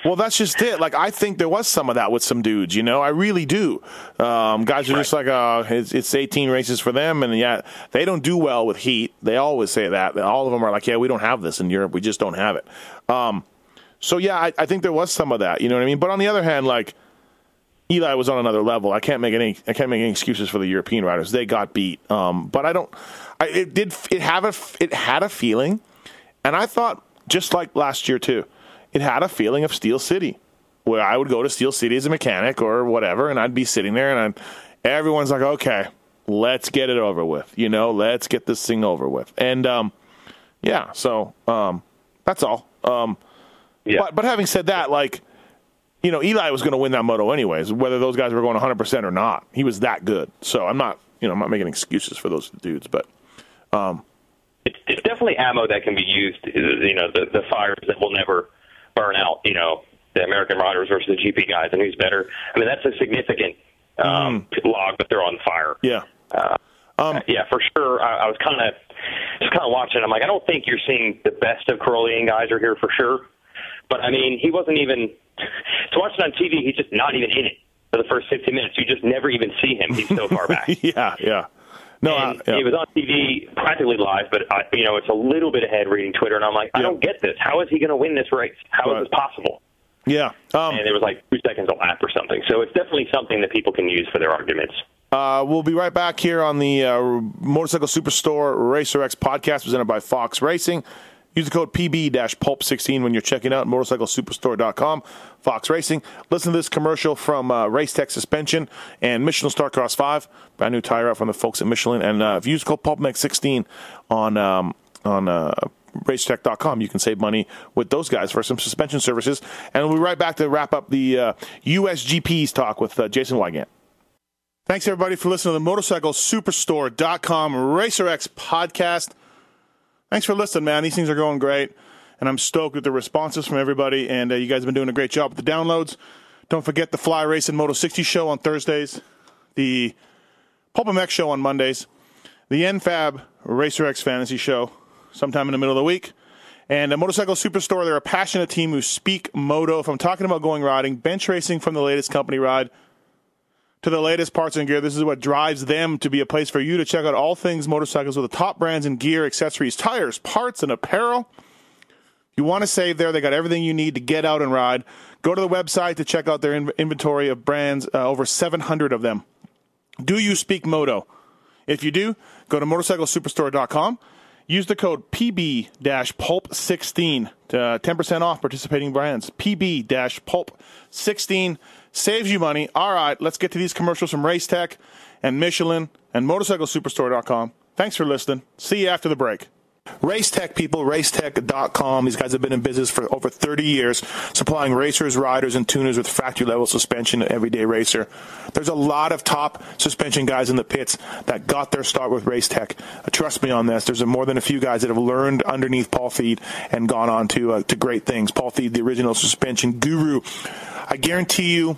Well, that's just it. Like I think there was some of that with some dudes. You know, I really do. Um, guys are just like, uh, it's, it's 18 races for them, and yeah, they don't do well with heat. They always say that. All of them are like, yeah, we don't have this in Europe. We just don't have it. Um, so yeah, I, I think there was some of that. You know what I mean? But on the other hand, like. Eli was on another level. I can't make any. I can't make any excuses for the European riders. They got beat. Um, but I don't. I, it did. It have a. It had a feeling, and I thought just like last year too. It had a feeling of Steel City, where I would go to Steel City as a mechanic or whatever, and I'd be sitting there, and I'd, everyone's like, "Okay, let's get it over with." You know, let's get this thing over with. And um, yeah, so um, that's all. Um, Yeah. but but having said that, like you know, Eli was going to win that moto anyways, whether those guys were going 100 percent or not. He was that good. So I'm not you know I'm not making excuses for those dudes, but it's, it's definitely ammo that can be used. You know, the the fires that will never burn out. You know, the American riders versus the GP guys, and who's better. I mean, that's a significant um, log that they're on fire. yeah. Uh, um, yeah, for sure. I, I was kind of just kind of watching. I'm like, I don't think you're seeing the best of Cairoli and guys are here for sure. But I mean, he wasn't even to watch it on TV. He's just not even in it for the first 15 minutes. You just never even see him. He's so far back. yeah, yeah. No, I, yeah. he was on TV practically live, but I, you know it's a little bit ahead reading Twitter, and I'm like, I Yeah. don't get this. How is he going to win this race? How is Right. this possible? yeah. Um, And it was like two seconds a lap or something. So it's definitely something that people can use for their arguments. Uh, we'll be right back here on the uh, Motorcycle Superstore Racer X podcast presented by Fox Racing. Use the code PB-PULP16 when you're checking out motorcyclesuperstore.com. Fox Racing. Listen to this commercial from uh, Race Tech Suspension and Michelin Starcross 5. Brand new tire out from the folks at Michelin. And uh, if you use code PULPMX16 on um, on uh, racetech.com, you can save money with those guys for some suspension services. And we'll be right back to wrap up the uh, USGP's talk with uh, Jason Weigandt. Thanks everybody for listening to the motorcyclesuperstore.com RacerX podcast. Thanks for listening, man. These things are going great, and I'm stoked with the responses from everybody. And uh, you guys have been doing a great job with the downloads. Don't forget the Fly Race Racing Moto 60 show on Thursdays, the Pulp MX show on Mondays, the NFAB Racer X Fantasy show sometime in the middle of the week. And a Motorcycle Superstore, they're a passionate team who speak moto. If I'm talking about going riding, bench racing from the latest company ride to the latest parts and gear. This is what drives them to be a place for you to check out all things motorcycles with the top brands in gear, accessories, tires, parts, and apparel. You want to save there, they got everything you need to get out and ride. Go to the website to check out their in- inventory of brands, uh, over 700 of them. Do you speak moto? If you do, go to motorcyclesuperstore.com. Use the code PB-PULP16 to uh, 10% off participating brands. PB-PULP16 saves you money. All right, let's get to these commercials from Race Tech and Michelin and MotorcycleSuperstore.com. Thanks for listening. See you after the break. Racetech people, racetech.com. These guys have been in business for over 30 years, supplying racers, riders, and tuners with factory level suspension to everyday racer. There's a lot of top suspension guys in the pits that got their start with Racetech. Uh, trust me on this. There's more than a few guys that have learned underneath Paul Thede and gone on to uh, to great things. Paul Thede, the original suspension guru. I guarantee you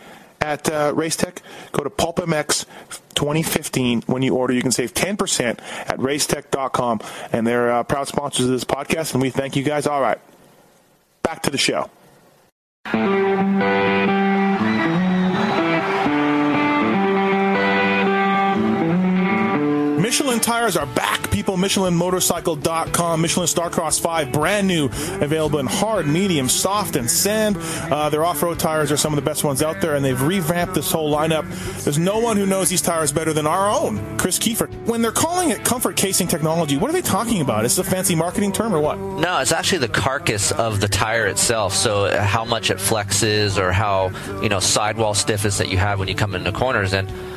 At uh, Racetech, go to PulpMX 2015. When you order, you can save 10% at racetech.com. And they're uh, proud sponsors of this podcast, and we thank you guys. All right, back to the show. Michelin tires are back, people. MichelinMotorcycle.com. Michelin Starcross 5, brand new, available in hard, medium, soft, and sand. Uh, their off road tires are some of the best ones out there, and they've revamped this whole lineup. There's no one who knows these tires better than our own, Kris Keefer. When they're calling it comfort casing technology, what are they talking about? Is this a fancy marketing term or what? No, it's actually the carcass of the tire itself. So uh, how much it flexes or how, you know, sidewall stiffness that you have when you come into corners. And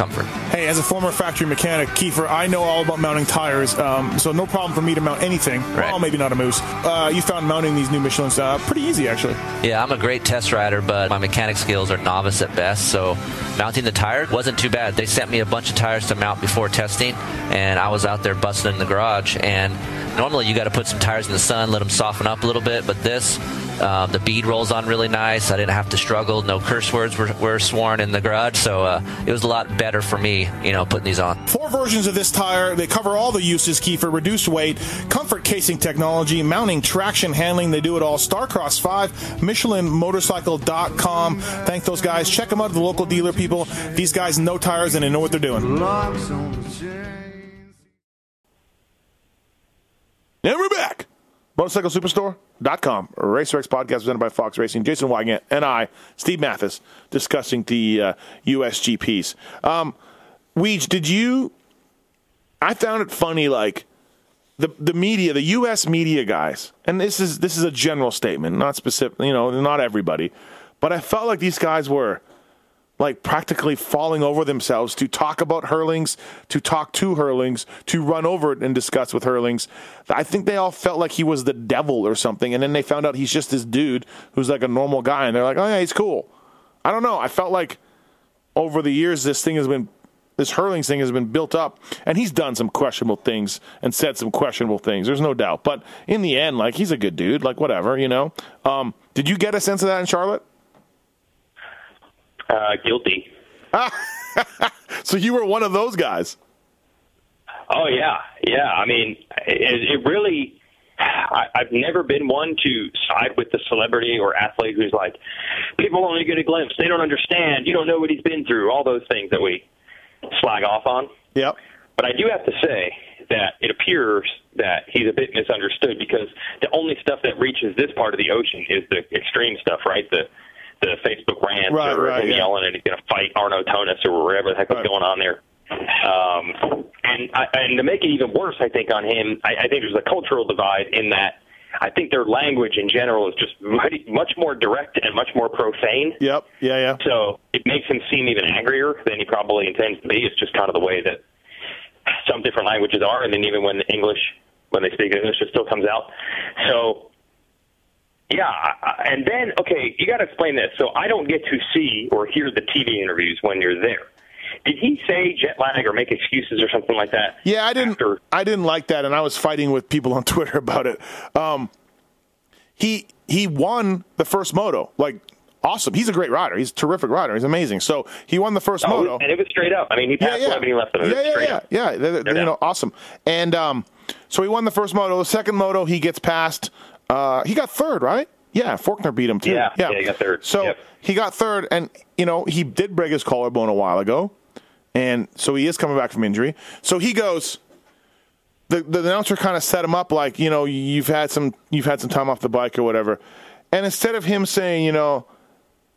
comfort. Hey, as a former factory mechanic, Keefer, I know all about mounting tires, um, so no problem for me to mount anything. Right. Well, maybe not a moose. Uh, you found mounting these new Michelin's uh, pretty easy, actually. Yeah, I'm a great test rider, but my mechanic skills are novice at best, so mounting the tire wasn't too bad. They sent me a bunch of tires to mount before testing, and I was out there busting in the garage. And normally you got to put some tires in the sun, let them soften up a little bit, but this um, the bead rolls on really nice. I didn't have to struggle. No curse words were, were sworn in the garage, so uh, it was a lot better for me, you know, putting these on. Four versions of this tire. They cover all the uses, key for reduced weight, comfort casing technology, mounting, traction, handling. They do it all. Starcross 5, MichelinMotorcycle.com. Thank those guys. Check them out at the local dealer, people. These guys know tires and they know what they're doing. And we're back. MotorcycleSuperstore.com. Racer X podcast presented by Fox Racing. Jason Weigandt and I, Steve Matthes, discussing the uh, USGPs. Um, Weege, did you? I found it funny, like the the media, the U.S. media guys, and this is this is a general statement, not specific. You know, not everybody, but I felt like these guys were like practically falling over themselves to talk about Herlings, to talk to Herlings, to run over it and discuss with Herlings. I think they all felt like he was the devil or something, and then they found out he's just this dude who's like a normal guy, and they're like, oh yeah, he's cool. I don't know. I felt like over the years this thing has been this Herlings thing has been built up, and he's done some questionable things and said some questionable things. There's no doubt, but in the end, like he's a good dude. Like whatever, you know. Um, did you get a sense of that in Charlotte? Uh, guilty. so you were one of those guys. Oh yeah, yeah. I mean, it, it really. I, I've never been one to side with the celebrity or athlete who's like, people only get a glimpse. They don't understand. You don't know what he's been through. All those things that we slag off on. Yep. But I do have to say that it appears that he's a bit misunderstood because the only stuff that reaches this part of the ocean is the extreme stuff, right? The the Facebook rant right, or right, him yeah. yelling and he's going to fight Arnaud Tonus or whatever the heck was going on there. Um, and I, and to make it even worse, I think on him, I, I think there's a cultural divide in that I think their language in general is just much, much more direct and much more profane. Yep. Yeah. Yeah. So it makes him seem even angrier than he probably intends to be. It's just kind of the way that some different languages are, and then even when English, when they speak English, it still comes out. So Yeah, and then okay, you got to explain this. So I don't get to see or hear the TV interviews when you're there. Did he say jet lag or make excuses or something like that? Yeah, I didn't. After, I didn't like that, and I was fighting with people on Twitter about it. Um, he he won the first moto, like awesome. He's a great rider. He's a terrific rider. He's amazing. So he won the first oh, moto. and it was straight up. I mean, he passed yeah, eleven, he left. It yeah, yeah, yeah, up. yeah. They're, they're, No you know, awesome. And um, so he won the first moto. The second moto, he gets past. Uh, he got third, right? Yeah, Forkner beat him too. Yeah, yeah, he got third. So Yep. he got third, and you know he did break his collarbone a while ago, and so he is coming back from injury. So he goes. The, the announcer kind of set him up like you know you've had some you've had some time off the bike or whatever, and instead of him saying you know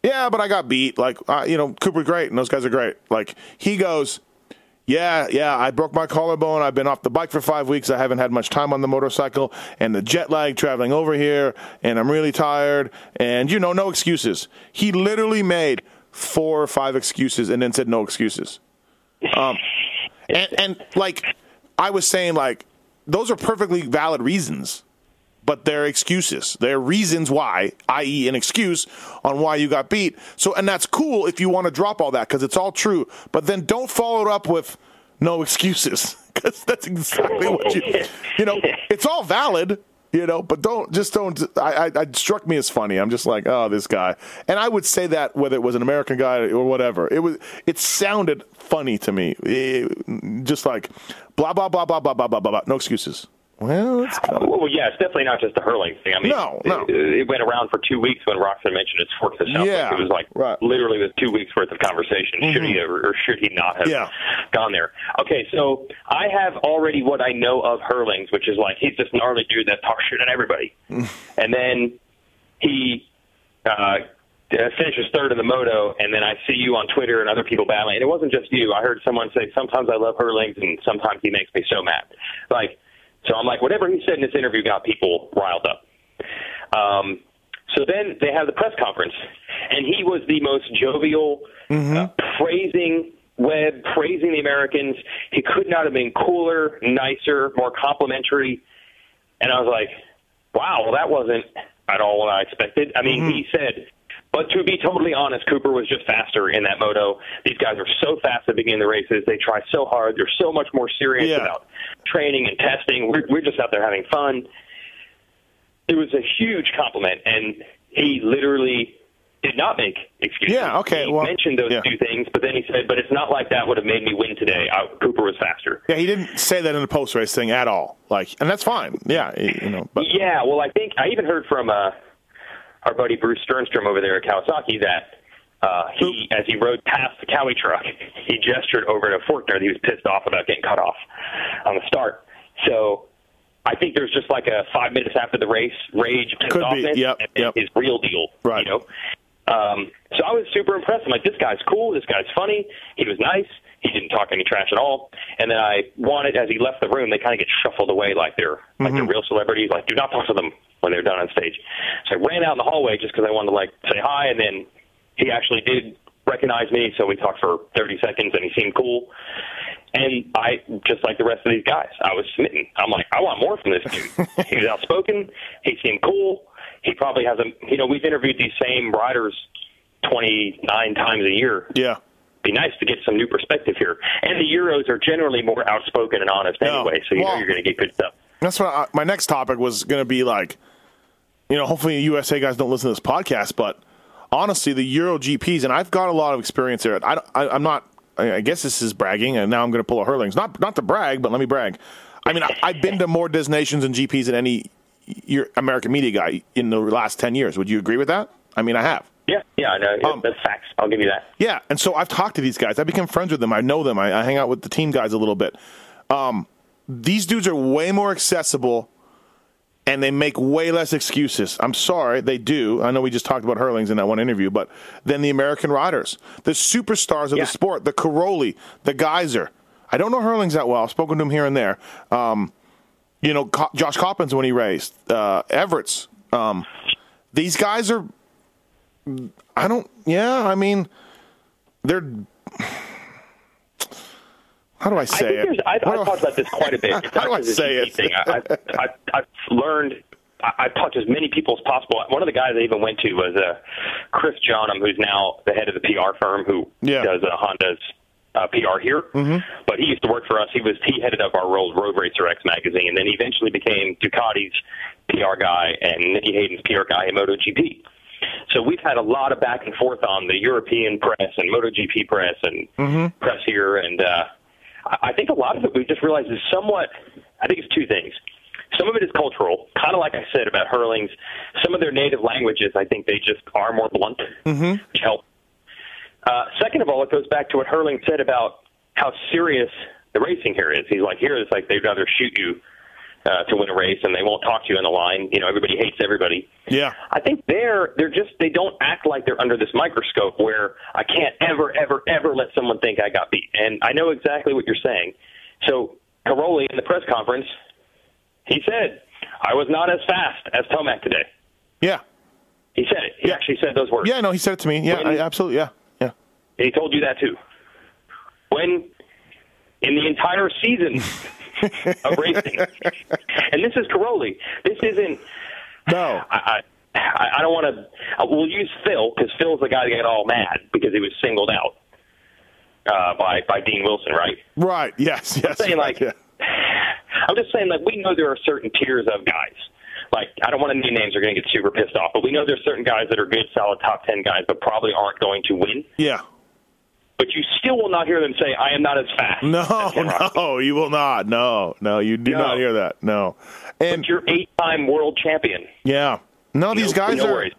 yeah, but I got beat. Like, uh, you know, Cooper great, and those guys are great. Like, he goes, yeah, yeah, I broke my collarbone. I've been off the bike for five weeks. I haven't had much time on the motorcycle, and the jet lag traveling over here, and I'm really tired. And, you know, no excuses. He literally made four or five excuses and then said no excuses. Um, and, and, like, I was saying, like, those are perfectly valid reasons but they're excuses. They're reasons why, i.e., an excuse on why you got beat. So, and that's cool if you want to drop all that because it's all true. But then don't follow it up with no excuses because that's exactly what you, you know, it's all valid. You know, but don't just don't. I, I, it struck me as funny. I'm just like, oh, this guy, and I would say that whether it was an American guy or whatever. It was. It sounded funny to me. It- just like blah blah blah blah blah blah blah blah. No excuses. Well, it's kind of, Well, yeah, it's definitely not just the hurling thing. I mean, No, no. It, it went around for two weeks when Roczen mentioned his fork to South. Yeah, it was like right. literally with two weeks worth of conversation. Should he or, or should he not have Yeah. gone there? Okay, so I have already what I know of Herlings, which is like he's this gnarly dude that talks shit at everybody, and then he. Uh, finishes third in the moto, and then I see you on Twitter and other people battling. And it wasn't just you. I heard someone say, "Sometimes I love Herlings, and sometimes he makes me so mad." Like, so I'm like, whatever he said in this interview got people riled up. Um, so then they have the press conference, and he was the most jovial, uh, praising Webb, praising the Americans. He could not have been cooler, nicer, more complimentary. And I was like, wow, well, that wasn't at all what I expected. I mean, he said, but to be totally honest, Cooper was just faster in that moto. These guys are so fast at the beginning of the races. They try so hard. They're so much more serious Yeah. about training and testing. We're, we're just out there having fun. It was a huge compliment, and he literally did not make excuses. Yeah, okay, He well, mentioned those yeah. two things, but then he said, but it's not like that would have made me win today. I, Cooper was faster. Yeah, he didn't say that in the post race thing at all. Like, and that's fine. Yeah, you know, but Yeah, well, I think I even heard from uh, our buddy Bruce Stjernstrom over there at Kawasaki that uh, he, as he rode past the Kawi truck, he gestured over to Forkner that he was pissed off about getting cut off on the start. So I think there's just like a five minutes after the race rage, pissed Could be, yep, and yep. his real deal. Right. You know. Um, so I was super impressed. I'm like, this guy's cool. This guy's funny. He was nice. He didn't talk any trash at all. And then I wanted, as he left the room, they kind of get shuffled away like they're like Mm-hmm. they're real celebrities. Like, do not talk to them when they were done on stage. So I ran out in the hallway just because I wanted to like say hi. And then he actually did recognize me, so we talked for 30 seconds, and he seemed cool. And I, just like the rest of these guys, I was smitten. I'm like, I want more from this dude. he was outspoken. He seemed cool. He probably has a, you know, we've interviewed these same riders 29 times a year. yeah, Be nice to get some new perspective here. And the Euros are generally more outspoken and honest No. anyway, so you Well- know you're going to get good stuff. that's what I, my next topic was going to be. Like, you know, hopefully the USA guys don't listen to this podcast, but honestly, the Euro GPs, and I've got a lot of experience there. I, I, I'm not. I guess this is bragging, and now I'm going to pull a Herlings. Not not to brag, but let me brag. I mean, I, I've been to more destinations and GPs than any your American media guy in the last ten years. Would you agree with that? I mean, I have. Yeah, yeah, I know. Um, That's facts. I'll give you that. Yeah, and so I've talked to these guys. I become friends with them. I know them. I, I hang out with the team guys a little bit. Um, these dudes are way more accessible, and they make way less excuses. I'm sorry, they do. I know we just talked about Herlings in that one interview, but then the American riders, the superstars of Yeah. the sport, the Cairoli, the Gajser. I don't know Herlings that well. I've spoken to him here and there. Um, you know, Co- Josh Coppins when he raced, uh, Everts. Um, these guys are. I don't. Yeah, I mean, they're. How do I I say think it? I've, I've talked about this quite a bit. It's How do I say it? Thing. I, I've, learned I, I've talked to as many people as possible. One of the guys I even went to was uh, Chris Jonnum, who's now the head of the PR firm who Yeah. does uh, Honda's uh, PR here. Mm-hmm. But he used to work for us. He was he headed up our Road Road Racer X magazine, and then he eventually became Ducati's PR guy and Nicky Hayden's PR guy at MotoGP. So we've had a lot of back and forth on the European press and MotoGP press and press here, and uh, I think a lot of it we just realized is somewhat. I think it's two things. Some of it is cultural, kind of like I said about Herlings. Some of their native languages, I think they just are more blunt, mm-hmm. which helps. Uh, second of all, it goes back to what Hurling said about how serious the racing here is. He's like, here it's like they'd rather shoot you uh, to win a race, and they won't talk to you in the line. You know, everybody hates everybody. Yeah. I think they're they're just they don't act like they're under this microscope where I can't ever ever ever let someone think I got beat. And I know exactly what you're saying. So Cairoli in the press conference, he said, "I was not as fast as Tomac today." Yeah. He said it. He Yeah. actually said those words. Yeah, no, he said it to me. Yeah, When- I, absolutely. Yeah. Yeah. He told you that too. When in the entire season of racing, and this is Cairoli. This isn't. No. I, I, I don't want to. We'll use Phil because Phil's the guy that got all mad because he was singled out uh, by by Dean Wilson, right? Right. Yes. Yes. I'm saying like, yeah. I'm just saying like we know there are certain tiers of guys. Like I don't want to name names; they're going to get super pissed off. But we know there's certain guys that are good, solid top ten guys, but probably aren't going to win. Yeah. But you still will not hear them say, "I am not as fast." No, as Ken Rosberg." no, you will not. No, no, you do No. not hear that. No. And But you're eight-time world champion. yeah. No, these No- guys no are worries.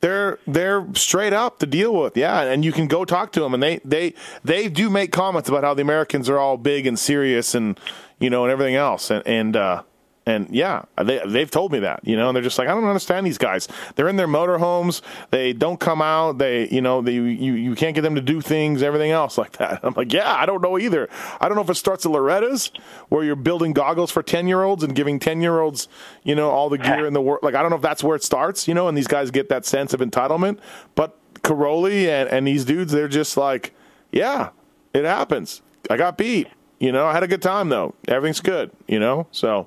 they're they're straight up to deal with. Yeah, and you can go talk to them and they they they do make comments about how the Americans are all big and serious and you know and everything else and and uh and yeah, they they've told me that, you know, and they're just like, I don't understand these guys. They're in their motorhomes. They don't come out. They, you know, they you you can't get them to do things, everything else like that. I'm like, yeah, I don't know either. I don't know if it starts at Loretta's where you're building goggles for ten year olds and giving ten year olds, you know, all the gear in the world. Like, I don't know if that's where it starts, you know, and these guys get that sense of entitlement. But Cairoli and and these dudes, they're just like, yeah, it happens. I got beat. You know, I had a good time though. Everything's good. You know, so.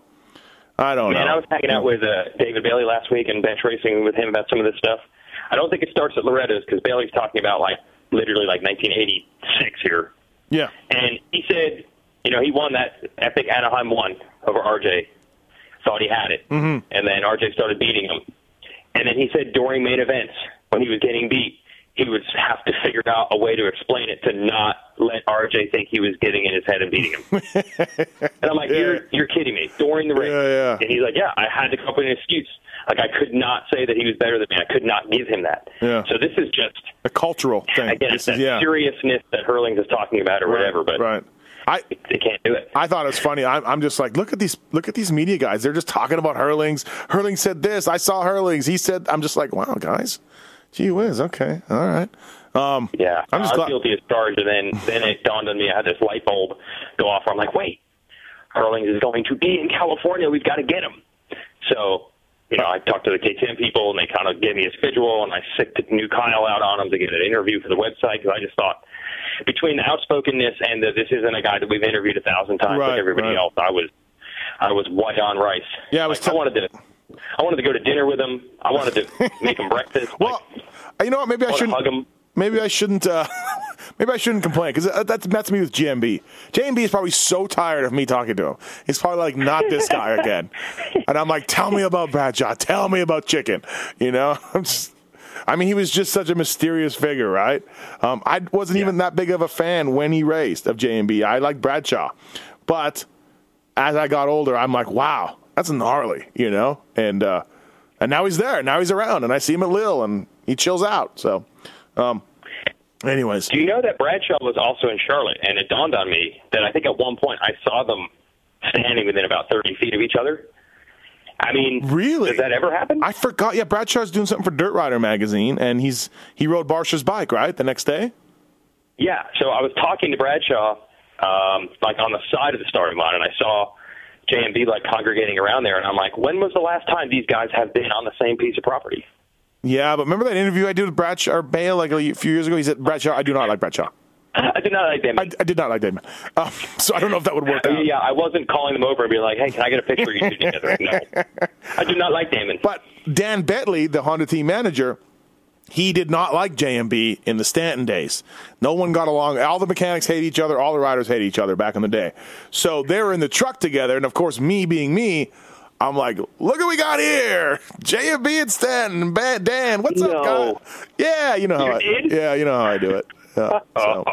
I don't Man, know. I was hanging out with uh, David Bailey last week and bench racing with him about some of this stuff. I don't think it starts at Loretta's because Bailey's talking about like literally like 1986 here, Yeah. and he said, you know, he won that epic Anaheim one over RJ. Thought he had it, mm-hmm. and then RJ started beating him. And then he said during main events when he was getting beat, he would have to figure out a way to explain it to not let RJ think he was getting in his head and beating him. and I'm like, you're you're kidding me. During the race, Yeah, yeah. and he's like, yeah, I had to come up with an excuse. Like I could not say that he was better than me. I could not give him that. Yeah. So this is just A cultural thing. again, This it's that is- yeah. seriousness that Herlings is talking about or whatever. But right. I they can't do it. I thought it was funny. I'm, I'm just like, look at these, look at these media guys. They're just talking about Herlings. Hurling said this. I saw Herlings. He said, I'm just like, wow, guys. Gee whiz. Okay. All right. Um, Yeah, I'm just I was glad- guilty as charged, and then then it dawned on me. I had this light bulb go off. Where I'm like, wait, Herlings is going to be in California. We've got to get him. So, you know, I talked to the K10 people, and they kind of gave me a schedule, and I sicked new Kyle out on him to get an interview for the website because I just thought between the outspokenness and the this isn't a guy that we've interviewed a thousand times Right, like everybody right. else, I was I was white on rice. Yeah, I was Like, I t- wanted to. I wanted to go to dinner with him. I wanted to make him breakfast. well, you know what? Maybe I I shouldn't. Maybe I shouldn't. Uh, maybe I shouldn't complain because that's that's me with GMB. JMB is probably so tired of me talking to him. He's probably like, not this guy again. And I'm like, tell me about Bradshaw. Tell me about Chicken. You know, I'm just. I mean, he was just such a mysterious figure, right? Um, I wasn't even that big of a fan when he raced of JMB. I liked Bradshaw, but as I got older, I'm like, wow, that's gnarly, you know. And uh, and now he's there. Now he's around, and I see him at Lille, and he chills out. So, um, anyways, Do you know that Bradshaw was also in Charlotte? And it dawned on me that I think at one point I saw them standing within about 30 feet of each other. I mean, Really? Does that ever happen? I forgot. Yeah, Bradshaw's doing something for Dirt Rider magazine, and he's he rode Barcia's bike right the next day. yeah. So I was talking to Bradshaw, um, like on the side of the starting line, and I saw JMB like congregating around there, and I'm like, when was the last time these guys have been on the same piece of property? Yeah, but remember that interview I did with Bradshaw or Bale like a few years ago? He said Bradshaw. I do not like Bradshaw. I did not like Damon. I, I did not like Damon. Um, so I don't know if that would work out. yeah, I wasn't calling them over and be like, "Hey, can I get a picture of you two together?" No, I do not like Damon. But Dan Bentley, the Honda team manager, he did not like JMB in the Stanton days. No one got along. All the mechanics hate each other. All the riders hate each other back in the day. So they were in the truck together. And of course, me being me, I'm like, look what we got here. JMB and Stanton Bad Dan. What's No. up, guys? Yeah, you know how You I, did? yeah, you know how I do it. Yeah, so.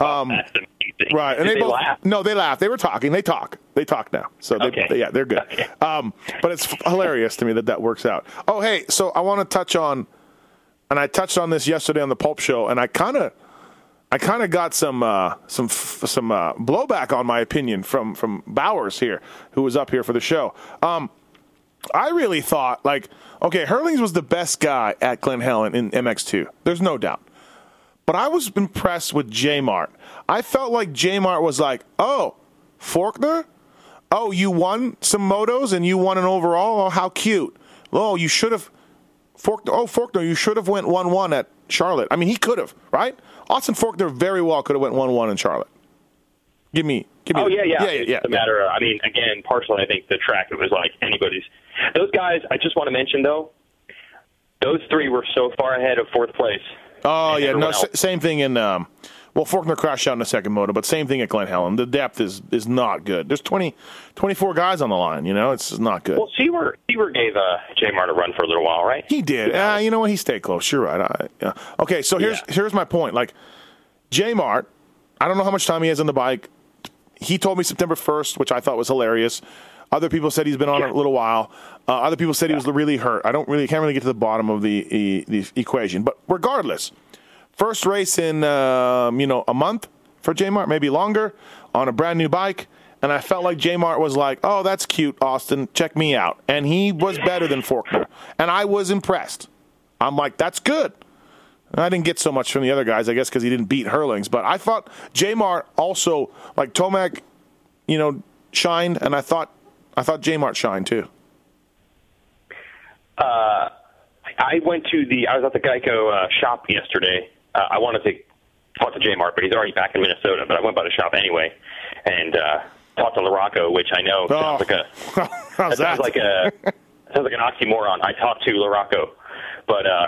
um, that's. Right, and Did they, both laugh. no, they laugh. They were talking. They talk. They talk now. So they, Okay. they- yeah, they're good. Okay. Um, but it's hilarious to me that that works out. Oh, hey, so I want to touch on, and I touched on this yesterday on the Pulp Show, and I kind of, I kind of got some uh, some some uh, blowback on my opinion from from Bowers here, who was up here for the show. Um, I really thought like, okay, Herlings was the best guy at Glen Helen in MX2. There's no doubt. But I was impressed with J Mart. I felt like J Mart was like, oh, Forkner? Oh, you won some motos and you won an overall? Oh, how cute. Oh, you should have. Forkner, oh, Forkner, you should have went 1 1 at Charlotte. I mean, he could have, right? Austin Forkner very well could have went 1 1 in Charlotte. Give me. Give me Oh yeah, yeah. Yeah, It's yeah. just a matter. Of, I mean, again, partially, I think the track it was like anybody's. Those guys. I just want to mention though, those three were so far ahead of fourth place. Oh yeah, no, s- same thing in. Um, well, Forkner crashed out in the second moto, but same thing at Glen Helen. The depth is is not good. There's 20, 24 guys on the line. You know, it's not good. Well, Seewer, Seewer gave uh, J Mart a run for a little while, right? He did. Uh, you know what? He stayed close. You're right. I, yeah. Okay, so here's Yeah. here's my point. Like J Mart, I don't know how much time he has on the bike. He told me September 1st, which I thought was hilarious. Other people said he's been on it a little while. Uh, other people said he was really hurt. I don't really can't really get to the bottom of the e- the equation. But regardless, first race in um, you know a month for J Mart, maybe longer, on a brand new bike. And I felt like J Mart was like, "Oh, that's cute, Austin. Check me out." And he was better than Forkner, and I was impressed. I'm like, "That's good." I didn't get so much from the other guys, I guess, because he didn't beat Herlings. But I thought J Mart also, like Tomac, you know, shined, and I thought I thought J Mart shined too. I went to the. I was at the Geico uh, shop yesterday. Uh, I wanted to talk to J Mart, but he's already back in Minnesota. But I went by the shop anyway, and uh, talked to LaRocco, which I know Oh. sounds like a How's that that? sounds like a sounds like an oxymoron. I talked to LaRocco, but uh,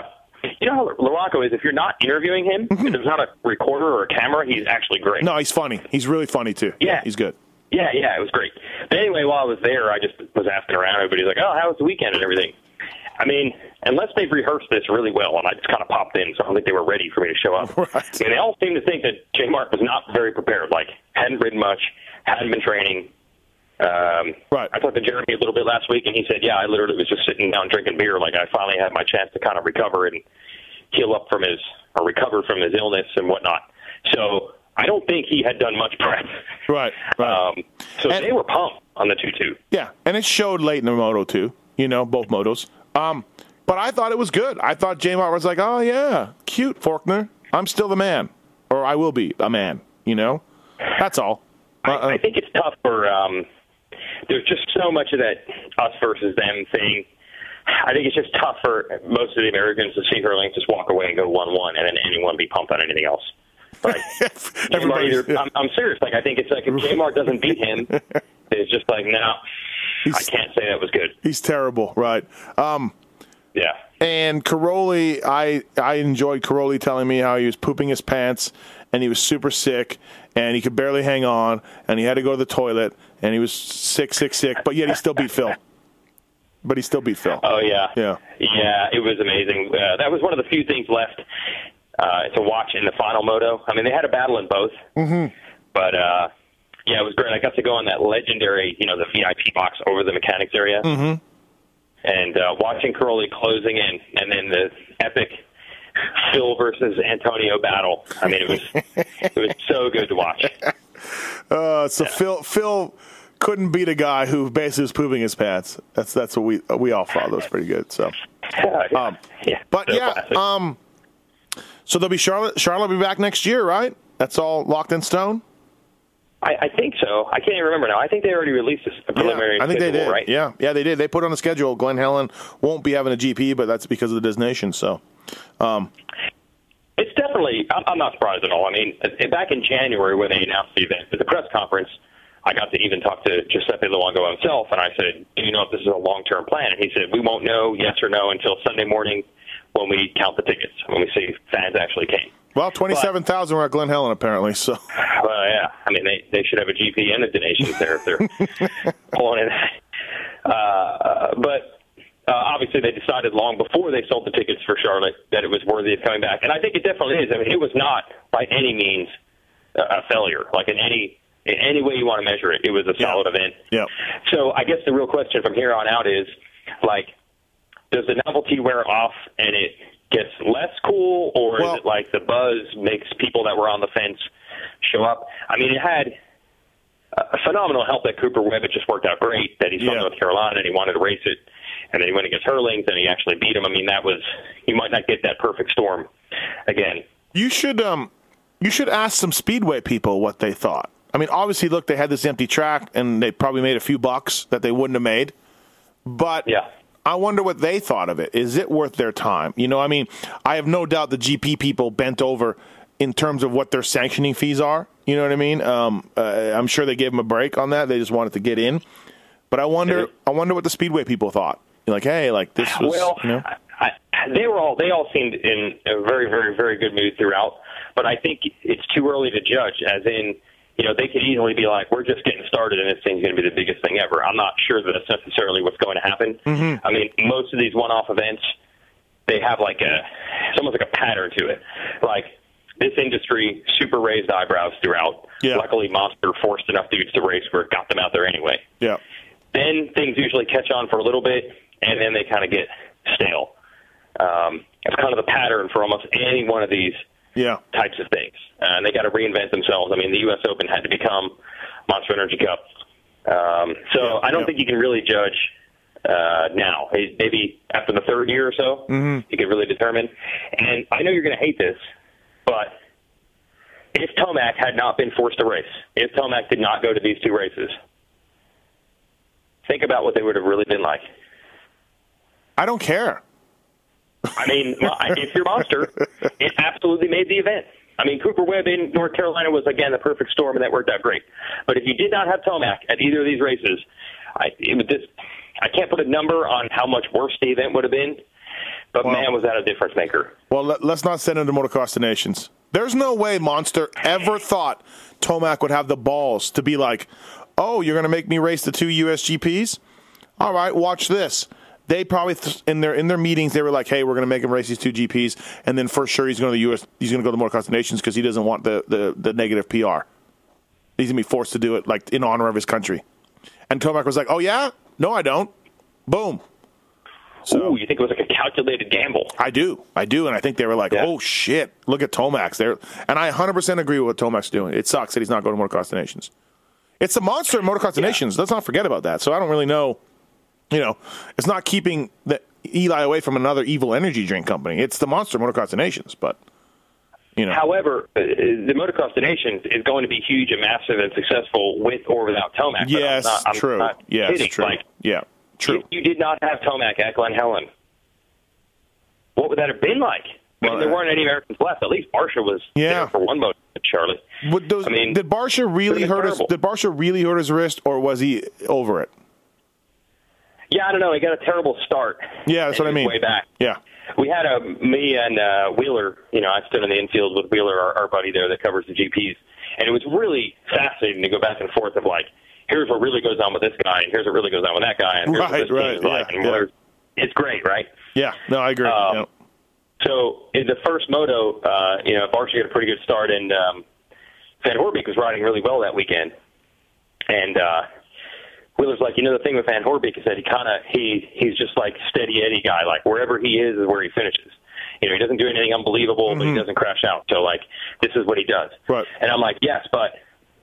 you know how LaRocco is. If you're not interviewing him, if there's not a recorder or a camera, he's actually great. no, he's funny. He's really funny too. Yeah. he's good. Yeah, yeah, it was great. But anyway, while I was there, I just was asking around. Everybody's like, "Oh, how was the weekend and everything?" I mean, unless they've rehearsed this really well, and I just kind of popped in, so I don't think they were ready for me to show up. Right. And they all seem to think that J Mart was not very prepared. Like, hadn't ridden much, hadn't been training. Um, Right. I talked to Jeremy a little bit last week, and he said, "Yeah, I literally was just sitting down drinking beer. Like, I finally had my chance to kind of recover and heal up from his or recover from his illness and whatnot." So I don't think he had done much prep. Right, right. Um, so And- they were pumped on the two-two. Yeah, and it showed late in the moto too. You know, both motos. Um, but I thought it was good. I thought J Mart was like, "Oh yeah, cute Forkner. I'm still the man, or I will be a man." You know, that's all. Uh, uh, I, I think it's tough for. Um, there's just so much of that us versus them thing. I think it's just tough for most of the Americans to see Hurling just walk away and go one-one, and then anyone be pumped on anything else. Like, J-Mart Everybody- either, I'm, I'm serious. Like, I think it's like if J Mart doesn't beat him, it's just like no, I can't say that was good. he's terrible, right? Um, Yeah. And Cairoli, I I enjoyed Cairoli telling me how he was pooping his pants and he was super sick and he could barely hang on and he had to go to the toilet and he was sick, sick, sick, but yet he still beat Phil. But he still beat Phil. Oh yeah, Yeah. yeah. It was amazing. Uh, that was one of the few things left uh, to watch in the final moto. I mean, they had a battle in both, mm-hmm. but uh, yeah, it was great. I got to go in that legendary, you know, the VIP box over the mechanics area, mm-hmm. And uh, watching Curly closing in, and then the epic Phil versus Antonio battle. I mean, it was it was so good to watch. Uh, so Phil Phil couldn't beat a guy who basically was pooping his pants. That's that's what we we all thought. That was pretty good. So, yeah, um, yeah, but so yeah, classic. um, so there'll be Charlotte. Charlotte will be back next year, right? That's all locked in stone. I, I think so. I can't even remember now. I think they already released this a preliminary I think they did. right? Yeah, yeah, they did. They put on the schedule. Glen Helen won't be having a GP, but that's because of the designation. So, um, It's definitely I'm, I'm not surprised at all. I mean, uh, back in January when they announced the event at the press conference, I got to even talk to Giuseppe Luongo himself, and I said, "Do you know if this is a long-term plan?" And he said, "We won't know yes or no until Sunday morning when we count the tickets, when we see fans actually came." Well, twenty-seven thousand were at Glen Helen apparently. So, well, yeah. I mean, they they should have a GP and a donations there if they're pulling it. Uh, but uh, obviously, they decided long before they sold the tickets for Charlotte that it was worthy of coming back, and I think it definitely is. I mean, it was not by any means a failure. Like in any in any way you want to measure it, it was a solid yeah. event. Yeah. So I guess the real question from here on out is, like, does the novelty wear off and it gets less cool, or well, is it like the buzz makes people that were on the fence show up? I mean, it had a phenomenal help that Cooper Webb. It just worked out great that he's from yeah. North Carolina and he wanted to race it, and then he went against Herlings and he actually beat him. I mean, that was you might not get that perfect storm again. You should um, you should ask some speedway people what they thought. I mean, obviously, look, they had this empty track and they probably made a few bucks that they wouldn't have made. But yeah. I wonder what they thought of it. Is it worth their time? You know, I mean, I have no doubt the GP people bent over in terms of what their sanctioning fees are. You know what I mean? Um, uh, I'm sure they gave them a break on that. They just wanted to get in. But I wonder, I wonder what the speedway people thought. Like, hey, like this was, well, you know? I, they were all they all seemed in a very, very, very good mood throughout. But I think it's too early to judge. As in, you know, they could easily be like, "We're just getting started, and this thing's going to be the biggest thing ever." I'm not sure that that's necessarily what's going to happen. Mm-hmm. I mean, most of these one-off events, they have like a, it's almost like a pattern to it. Like this industry, super raised eyebrows throughout. Yeah. Luckily, Monster forced enough dudes to race where it got them out there anyway. Yeah. Then things usually catch on for a little bit, and then they kind of get stale. Um, it's kind of the pattern for almost any one of these Yeah. types of things. Uh, and they got to reinvent themselves. I mean, the U.S. Open had to become Monster Energy Cup. Um, so Yeah, I don't yeah. think you can really judge uh, now. Maybe after the third year or so, Mm-hmm. you can really determine. And I know you're going to hate this, but if Tomac had not been forced to race, if Tomac did not go to these two races, think about what they would have really been like. I don't care. I mean, if you're Monster, it absolutely made the event. I mean, Cooper Webb in North Carolina was again the perfect storm, and that worked out great. But if you did not have Tomac at either of these races, I it would just I can't put a number on how much worse the event would have been. But Well- man, was that a difference maker. Well, let, us not send him to Motocross des Nations. There's no way Monster ever thought Tomac would have the balls to be like, oh, you're going to make me race the two USGPs? All right, watch this. They probably th- in their in their meetings they were like, "Hey, we're going to make him race these two GPs, and then for sure he's going to the US. He's going to go to Motocross des Nations because he doesn't want the, the the negative PR. He's going to be forced to do it like in honor of his country." And Tomac was like, "Oh yeah, no, I don't." Boom. Ooh, you think it was like a calculated gamble? I do. I do. And I think they were like, Yeah. oh, shit, look at Tomax. There, And I 100% agree with what Tomac's doing. It sucks that he's not going to Motocross des Nations. It's a monster in Motocross des Nations. Let's not forget about that. So I don't really know. You know, it's not keeping the Eli away from another evil energy drink company. It's the monster Motocross des Nations. But, you know. However, uh, the Motocross des Nations is going to be huge and massive and successful with or without Tomac. But I'm yes, not- I'm true. not Yes, kidding. true. Like, yeah, true. If you did not have Tomac at Glen Helen, what would that have been like? I mean, there uh, weren't any Americans left. At least Barcia was Yeah. there for one moto at Charlotte. Those, I mean, did Barcia really hurt his? Did Barcia really hurt his wrist, or was he over it? Yeah, I don't know. He got a terrible start. Yeah, that's what I mean. Way back. Yeah, We had a me and uh, Wheeler. You know, I stood in the infield with Wheeler, our, our buddy there that covers the GPs, and it was really fascinating to go back and forth of like, here's what really goes on with this guy, and here's what really goes on with that guy, and here's Right, what this right, team is like, and yeah. It's great, right? yeah. No, I agree. Um, Yeah. So in the first moto, uh, you know, Barcia got a pretty good start, and um, Van Horebeek was riding really well that weekend. And uh, Wheeler's like, you know, the thing with Van Horebeek is that he kind of he he's just like steady Eddie guy. Like wherever he is is where he finishes. You know, he doesn't do anything unbelievable, but he doesn't crash out. So like, this is what he does. Mm-hmm. Right. And I'm like, yes, but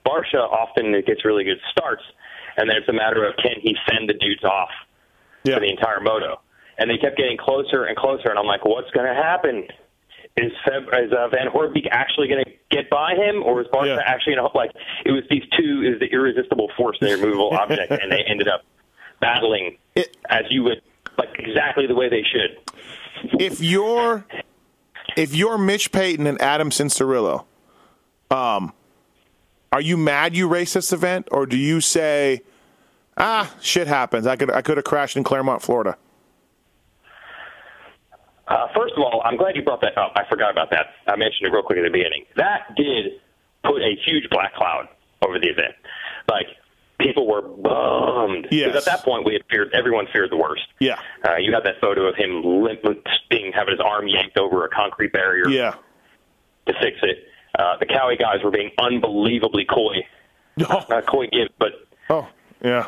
Barcia often gets really good starts, and then it's a matter of can he fend the dudes off Yeah. for the entire moto. And they kept getting closer and closer, and I'm like, what's going to happen? Is, Feb, is uh, Van Horebeek actually going to get by him, or is Barcia Yeah. actually going to like? It was these two is the irresistible force in the immovable object, and they ended up battling It- as you would like exactly the way they should. if you're if you're Mitch Payton and Adam Cianciarulo, um, are you mad you raced this event, or do you say, ah, shit happens? I could I could have crashed in Clermont, Florida. Uh, first of all, I'm glad you brought that up. I forgot about that. I mentioned it real quick at the beginning. That did put a huge black cloud over the event. Like people were bummed Yes. at that point we had feared everyone feared the worst. Yeah. Uh, you had that photo of him limp, being having his arm yanked over a concrete barrier Yeah. to fix it. Uh, the Kawi guys were being unbelievably coy. Oh, Not Coy Gibbs, but oh yeah.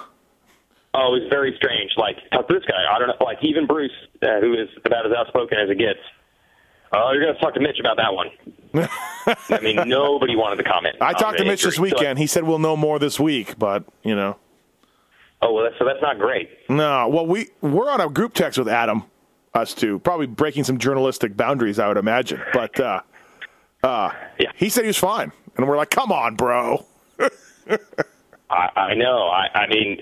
Oh, it was very strange. Like, talk to this guy. I don't know. Like, even Bruce, uh, who is about as outspoken as it gets. Oh, you're going to talk to Mitch about that one. I mean, nobody wanted to comment. I talked to Mitch this injury. So, weekend. He said we'll know more this week, but you know. oh, well, that's, so that's not great. No, well, we we're on a group text with Adam, us two, probably breaking some journalistic boundaries, I would imagine. But uh, uh, Yeah. he said he was fine, and we're like, "Come on, bro." I, I know. I, I mean,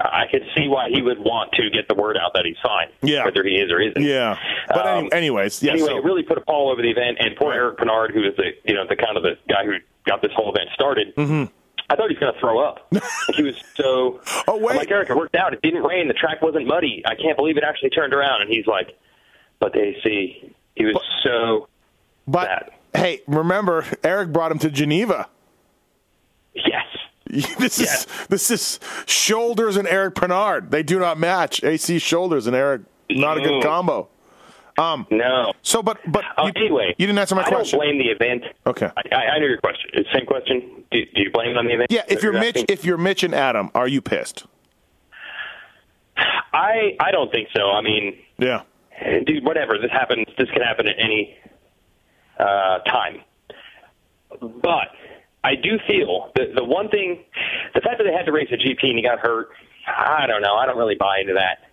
I could see why he would want to get the word out that he's fine. Yeah. Whether he is or isn't. Yeah, but Um, anyways, yeah. anyway, so- it really put a pall over the event, and poor. Eric Peronnard, who is the you know the kind of the guy who got this whole event started. Mm-hmm. I thought he was going to throw up. he was so. Oh, wait. I'm like Eric, it worked out. It didn't rain. The track wasn't muddy. I can't believe it actually turned around. And he's like, but the AC. He was so but bad. hey, remember Eric brought him to Geneva. Yes. this is this is shoulders and Eric Peronnard. They do not match. AC shoulders and Eric, not a good combo. No. So, but but Uh, you, anyway, you didn't answer my I question. don't blame the event. Okay. I, I I know your question. Same question. Do, do you blame it on the event? Yeah, if you're Mitch, if you're Mitch and Adam, are you pissed? I I don't think so. I mean, Yeah. dude, whatever. This happens. This can happen at any uh, time. But I do feel the the one thing, the fact that they had to race a GP and he got hurt. I don't know. I don't really buy into that.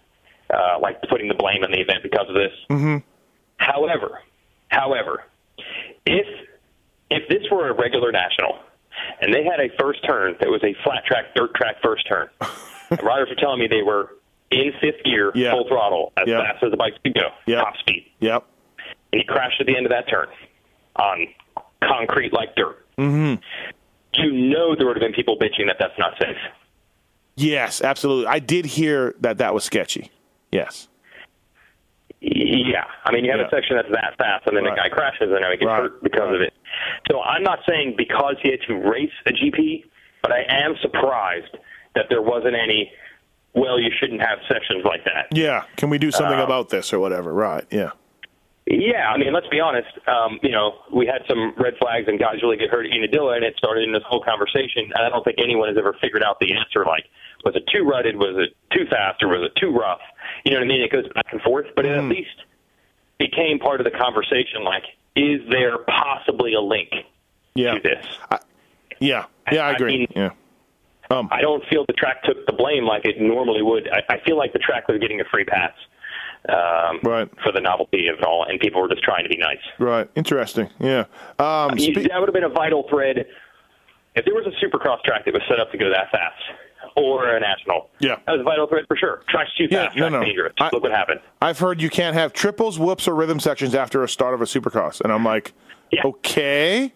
Uh, like putting the blame on the event because of this. Mm-hmm. However, however, if if this were a regular national and they had a first turn that was a flat track, dirt track first turn, riders were telling me they were in fifth gear, Yeah. full throttle, as Yeah. fast as the bikes could go, Yeah. top speed. Yep. And he crashed at the end of that turn on concrete like dirt. Mm-hmm. You know there would have been people bitching that that's not safe. Yes, absolutely. I did hear that that was sketchy. Yes. Yeah, I mean, you have Yeah. a section that's that fast, and then Right. a guy crashes, and now he gets Right. hurt because of it. So I'm not saying because he had to race a GP, but I am surprised that there wasn't any. Well, you shouldn't have sections like that. Yeah. Can we do something Uh, about this or whatever? Right. Yeah. Yeah, I mean, let's be honest. Um, you know, we had some red flags and guys really get hurt at Unadilla, and it started in this whole conversation. And I don't think anyone has ever figured out the answer. Like, was it too rutted? Was it too fast? Or was it too rough? You know what I mean? It goes back and forth, but it at least became part of the conversation. Like, is there possibly a link Yeah. to this? I, Yeah. Yeah. I I agree. mean- yeah. Um, I don't feel the track took the blame like it normally would. I, I feel like the track was getting a free pass um, Right. for the novelty of it all, and people were just trying to be nice. right. Interesting. Yeah. Um, spe- that would have been a vital thread if there was a supercross track that was set up to go that fast, or a national. Yeah. that was a vital thread for sure. Track's too Yeah, fast. no, no. dangerous. I- Look what happened. I've heard you can't have triples, whoops, or rhythm sections after a start of a supercross, and I'm like, Yeah. okay,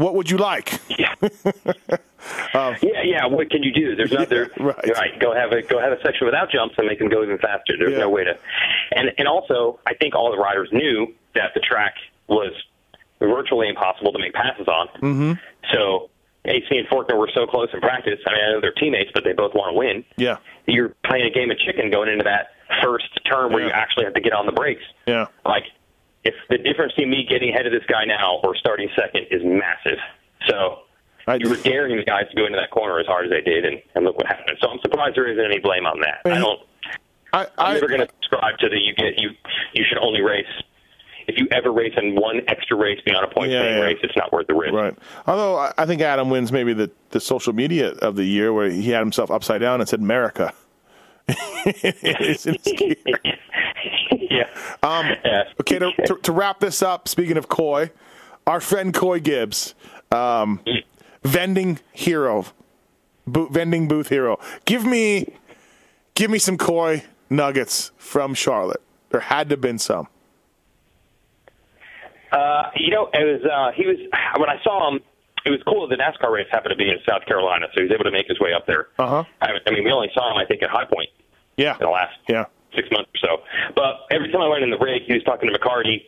what would you like? Yeah. yeah, yeah. What can you do? There's not there. Um, right. Go have a go have a section without jumps and make them go even faster. There's Yeah. no way to. And and also, I think all the riders knew that the track was virtually impossible to make passes on. Mm-hmm. So AC and Forkner were so close in practice. I mean, I know they're teammates, but they both want to win. Yeah. You're playing a game of chicken going into that first turn where you actually have to get on the brakes. Yeah. Like, if the difference between me getting ahead of this guy now or starting second is massive. So I, you were daring the guys to go into that corner as hard as they did, and, and look what happened. So I'm surprised there isn't any blame on that. I don't. I, I'm I, never going to subscribe to the you get you you should only race if you ever race in one extra race beyond a point Yeah, yeah. race. It's not worth the risk. Right. Although I- I think Adam wins maybe the, the social media of the year where he had himself upside down and said America. It's in his gear. yeah. Um, Yeah. okay, to, to, to wrap this up, speaking of Coy, our friend Coy Gibbs, um, vending hero, bo- vending booth hero. Give me, give me some Coy nuggets from Charlotte. There had to have been some. Uh, you know, it was uh, he was when I saw him. It was cool. That the NASCAR race happened to be in South Carolina, so he was able to make his way up there. Uh-huh. I, I mean, we only saw him, I think, at High Point Yeah. in the last Yeah. Six months or so. But every time I went in the rig, he was talking to McCarty,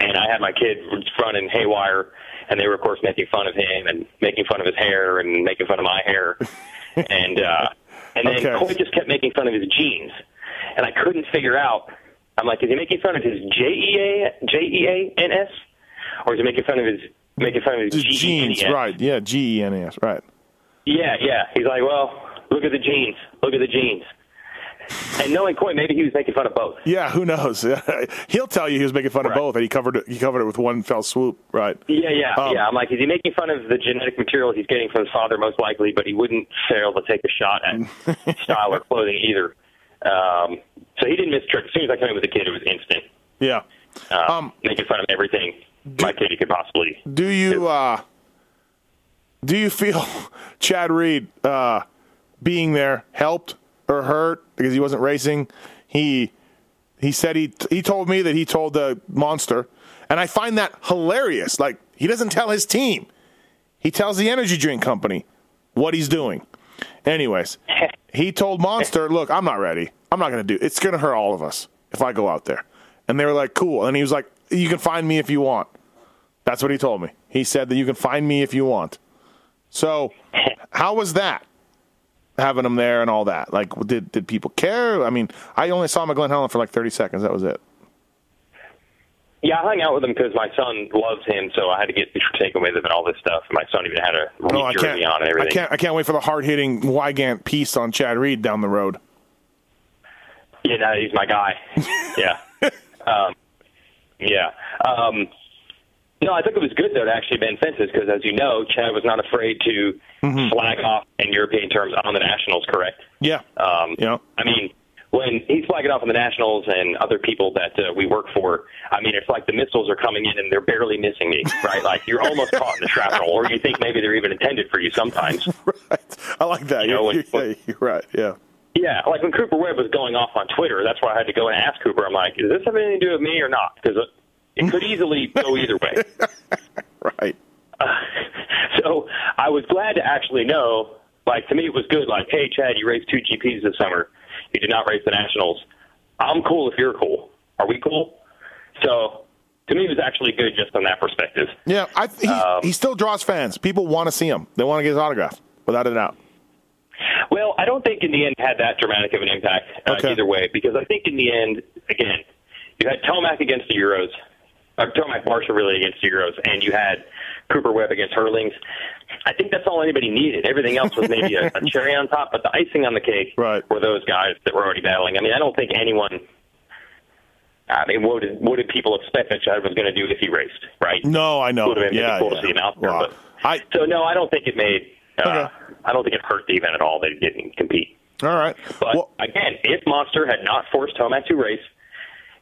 and I had my kid running haywire, and they were, of course, making fun of him and making fun of his hair and making fun of my hair, and uh, and then Okay. Coy just kept making fun of his jeans, and I couldn't figure out. I'm like, is he making fun of his J E A J E A N S, or is he making fun of his making fun of his The G N jeans, right. Yeah, G E N S. right. Yeah, yeah. He's like, well, look at the jeans. Look at the jeans. And knowing Coy, maybe he was making fun of both. Yeah, who knows? He'll tell you he was making fun of both, and he covered it. He covered it with one fell swoop, right? Yeah, yeah, Um, yeah. I'm like, is he making fun of the genetic material he's getting from his father, most likely, but he wouldn't fail to take a shot at style or clothing either. Um, so he didn't miss trick. As soon as I came in with the kid, it was instant. Yeah. Um, Um, making fun of everything my kid could possibly. Do you uh, do you feel Chad Reed uh, being there helped or hurt because he wasn't racing? He he said he he told me that he told the monster, and I find that hilarious. Like he doesn't tell his team; he tells the energy drink company what he's doing. Anyways, he told Monster, "Look, I'm not ready. I'm not going to do. It's going to hurt all of us if I go out there." And they were like, "Cool." And he was like, "You can find me if you want." That's what he told me. He said that you can find me if you want. So, how was that? Having him there and all that. Like, did did people care? I mean, I only saw him at Glen Helen for like thirty seconds. That was it. Yeah, I hung out with him because my son loves him, so I had to get taken with him and all this stuff. My son even had a No, I can't. on and everything. I can't. I can't wait for the hard hitting Weigandt piece on Chad Reed down the road. Yeah, no, he's my guy. yeah. Um, yeah. Um, no, I think it was good though to actually ban fences because, as you know, Chad was not afraid to Mm-hmm. flag off in European terms on the Nationals. Correct. Yeah. Um, Yeah. I mean, when he's flagging off on the Nationals and other people that uh, we work for, I mean, it's like the missiles are coming in and they're barely missing me, right? Like you're almost caught in the shrapnel, or you think maybe they're even intended for you sometimes. Right. I like that. You know, You're- when- you're, you're right. Yeah. Yeah, like when Cooper Webb was going off on Twitter, that's why I had to go and ask Cooper. I'm like, is this have anything to do with me or not? Because it could easily go either way. Right. so I was glad to actually know. Like to me, it was good. Like, hey, Chad, you raced two GPs this summer. You did not race the Nationals. I'm cool if you're cool. Are we cool? So to me, it was actually good just on that perspective. Yeah. I, he, Um, he still draws fans. People want to see him. They want to get his autograph, without a doubt. Well, I don't think in the end had that dramatic of an impact uh, Okay. either way because I think in the end, again, you had Tomac against the Euros, or Tomac Marshall really against the Euros, and you had Cooper Webb against Herlings. I think that's all anybody needed. Everything else was maybe a, a cherry on top, but the icing on the cake Right. were those guys that were already battling. I mean, I don't think anyone. I mean, what did what did people expect that Chad was going to do if he raced? Right? No, I know. Would have been yeah. cool yeah. to see him out there, Wow. but I, so no, I don't think it made. Uh, Okay. I don't think it hurt the event at all that he didn't compete. all right. But Well, again, if Monster had not forced Tomac to race,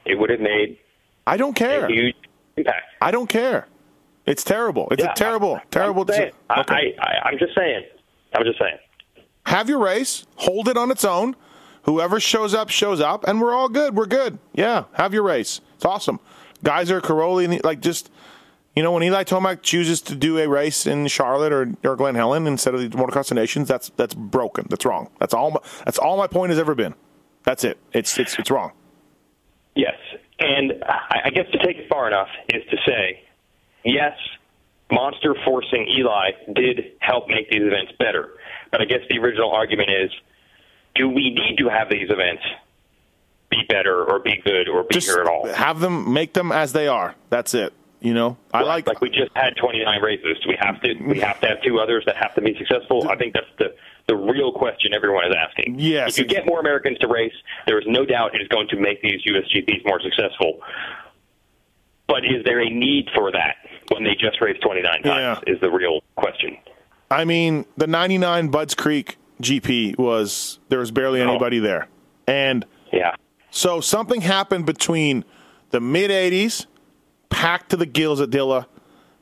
it would have made I don't care. huge impact. I don't care. It's terrible. It's Yeah, a terrible, I- terrible. I'm, saying, I, okay. I, I, I'm just saying. I'm just saying. Have your race. Hold it on its own. Whoever shows up, shows up, and we're all good. We're good. Yeah, have your race. It's awesome. Gajser, Cairoli, like just you know, when Eli Tomac chooses to do a race in Charlotte or, or Glen Helen instead of the Motocross of Nations, that's that's broken. That's wrong. That's all. My, that's all my point has ever been. That's it. It's it's it's wrong. Yes, and I, guess to take it far enough is to say, yes, Monster forcing Eli did help make these events better. But I guess the original argument is, do we need to have these events be better or be good or be Just here at all? have them make them as they are. That's it. You know, I Right, like like we just had 29 races. Do we have to we have to have two others that have to be successful? I think that's the the real question everyone is asking. Yes. If you get more Americans to race, there is no doubt it is going to make these USGPs more successful. But is there a need for that when they just race 29 times? Yeah. Is the real question. I mean, the 99 Budds Creek GP was there was barely Oh. anybody there. And Yeah. so something happened between the mid 80s, packed to the gills at Dilla,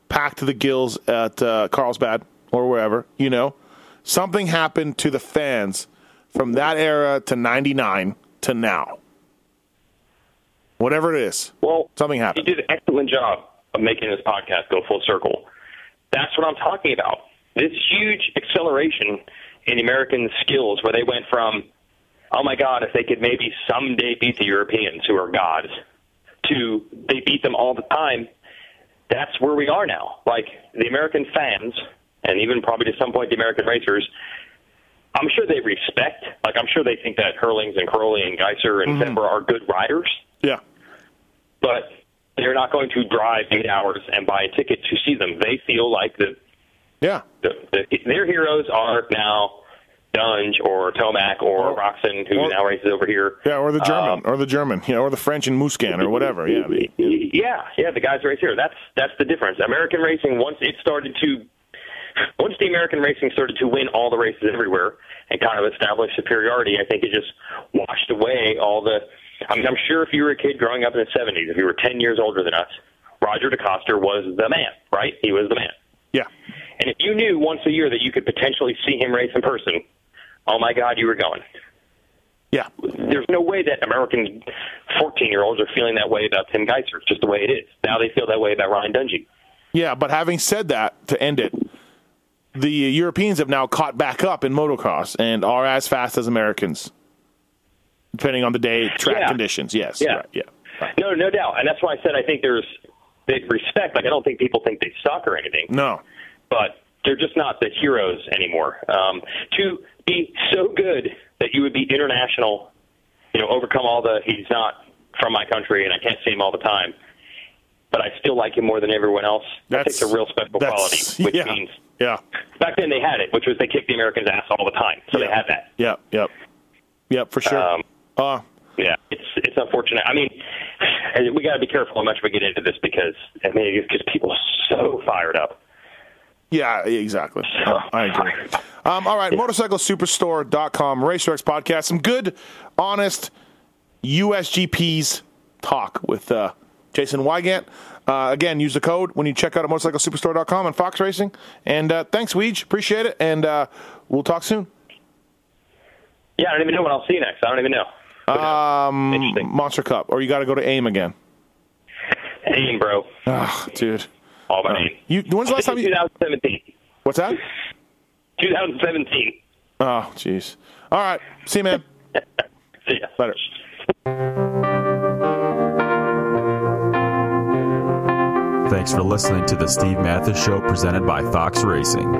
packed to the gills at uh, Carlsbad or wherever, you know. Something happened to the fans from that era to 99 to now. Whatever it is. Well, Something happened. He did an excellent job of making this podcast go full circle. That's what I'm talking about. This huge acceleration in American skills where they went from, oh my God, if they could maybe someday beat the Europeans who are gods, to they beat them all the time. That's where we are now. Like the American fans, and even probably to some point the American racers, I'm sure they respect. Like I'm sure they think that Herlings and Cairoli and Gajser and mm are good riders. Yeah. But they're not going to drive eight hours and buy a ticket to see them. They feel like the yeah the, the, their heroes are now Dungey or Tomac or, or Roczen, who or, now races over here. Yeah, or the German, um, or the German, know, or the French and Musquin or whatever. Yeah, the, yeah, yeah. The guys race here. That's that's the difference. American racing once it started to once the American racing started to win all the races everywhere and kind of establish superiority, I think it just washed away all the. I mean, I'm sure if you were a kid growing up in the 70s, if you were 10 years older than us, Roger De Coster was the man, right? He was the man. Yeah. And if you knew once a year that you could potentially see him race in person, oh my God, you were going. Yeah. There's no way that American 14 year olds are feeling that way about Tim Gajser. It's just the way it is. Now they feel that way about Ryan Dungey. Yeah, but having said that, to end it, the Europeans have now caught back up in motocross and are as fast as Americans, depending on the day, track yeah. conditions. Yes. Yeah. Right, yeah. Right. No, no doubt. And that's why I said I think there's big respect. Like, I don't think people think they suck or anything. No. But they're just not the heroes anymore. Um, to be so good that you would be international, you know, overcome all the, he's not from my country and I can't see him all the time but I still like him more than everyone else. That's, takes a real special quality, which yeah. means yeah. Back then they had it, which was they kicked the Americans' ass all the time, so yeah. they had that. Yep, yep, yep, for sure. Um, uh, yeah, it's it's unfortunate. I mean, we got to be careful how much we get into this because I mean, because people are so fired up. Yeah, exactly. So I agree. Um, all right, yeah. motorcyclesuperstore.com, RacerX podcast. Some good, honest USGPs talk with uh, Jason Weigandt. Uh, again, use the code when you check out at motorcyclesuperstore.com and Fox Racing. And uh, thanks, Weege. Appreciate it. And uh, we'll talk soon. Yeah, I don't even know when I'll see you next. I don't even know. Um, Monster Cup, or you got to go to AIM again. AIM, bro. Oh, dude. All my name. You, when's the last time you? 2017. What's that? 2017. Oh, jeez. All right. See you, man. see ya. Later. Thanks for listening to the Steve Matthes Show presented by Fox Racing.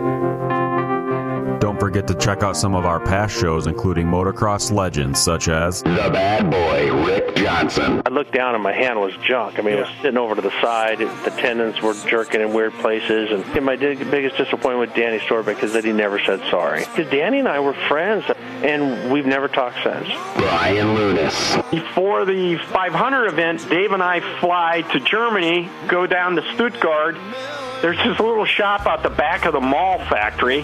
Don't forget to check out some of our past shows, including motocross legends such as The Bad Boy, Rick Johnson. I looked down and my hand was junk. I mean, yeah. it was sitting over to the side. The tendons were jerking in weird places. And, and my biggest disappointment with Danny Storbeck is that he never said sorry. Because Danny and I were friends, and we've never talked since. Brian Lunas. Before the 500 event, Dave and I fly to Germany, go down to Stuttgart. There's this little shop out the back of the Mahle factory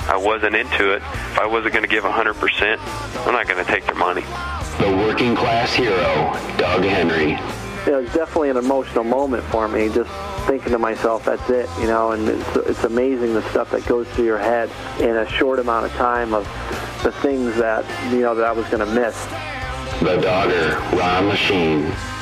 I wasn't into it. If I wasn't going to give 100%, I'm not going to take their money. The working class hero, Doug Henry. It was definitely an emotional moment for me, just thinking to myself, that's it, you know, and it's, it's amazing the stuff that goes through your head in a short amount of time of the things that, you know, that I was going to miss. The daughter, Ron Lechien.